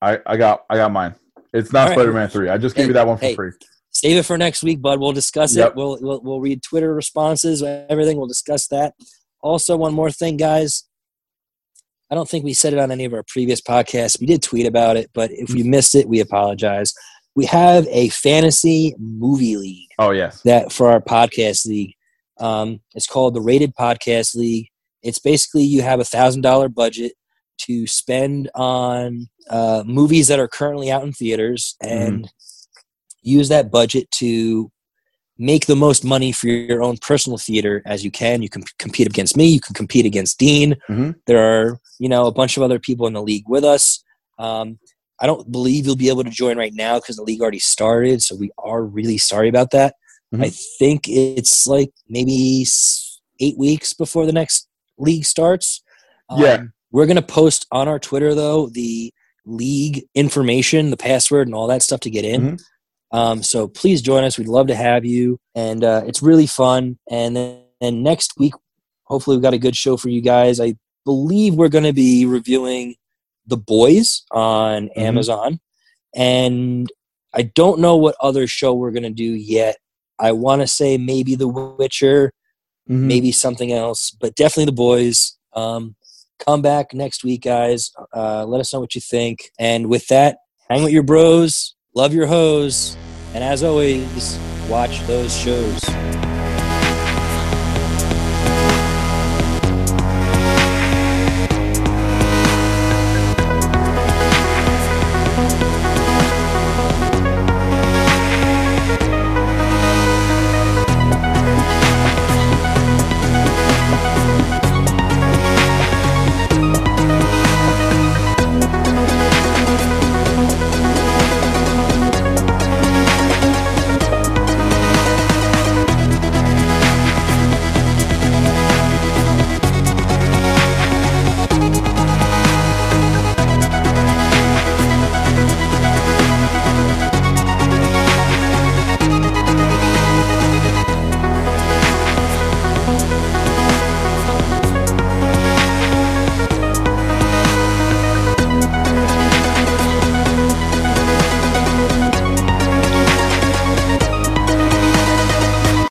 Speaker 2: I, I got I got mine. It's not right. Spider-Man three. I just gave hey, you that one for hey, free.
Speaker 1: save it for next week, bud. We'll discuss
Speaker 2: Yep.
Speaker 1: it. We'll, we'll we'll read Twitter responses, everything. We'll discuss that. Also, one more thing, guys. I don't think we said it on any of our previous podcasts. We did tweet about it, but if we missed it, we apologize. We have a fantasy movie league
Speaker 2: Oh yes.
Speaker 1: that for our podcast league. Um, it's called the Rated Podcast League. It's basically you have a thousand dollar budget to spend on uh, movies that are currently out in theaters and use that budget to make the most money for your own personal theater as you can. You can compete against me. You can compete against Dean.
Speaker 2: Mhm.
Speaker 1: There are you know a bunch of other people in the league with us. Um, I don't believe you'll be able to join right now because the league already started. So we are really sorry about that.
Speaker 2: Mhm.
Speaker 1: I think it's like maybe eight weeks before the next league starts.
Speaker 2: Yeah.
Speaker 1: We're gonna post on our Twitter though the league information, the password, and all that stuff to get in.
Speaker 2: Mhm.
Speaker 1: Um, so please join us. We'd love to have you, and uh, it's really fun. And then and next week, hopefully, we've got a good show for you guys. I believe we're going to be reviewing The Boys on
Speaker 2: Mhm.
Speaker 1: Amazon, and I don't know what other show we're going to do yet. I want to say maybe The Witcher,
Speaker 2: Mhm.
Speaker 1: maybe something else, but definitely The Boys. Um, come back next week, guys. Uh, let us know what you think. And with that, hang with your bros, love your hoes, and as always, watch those shows.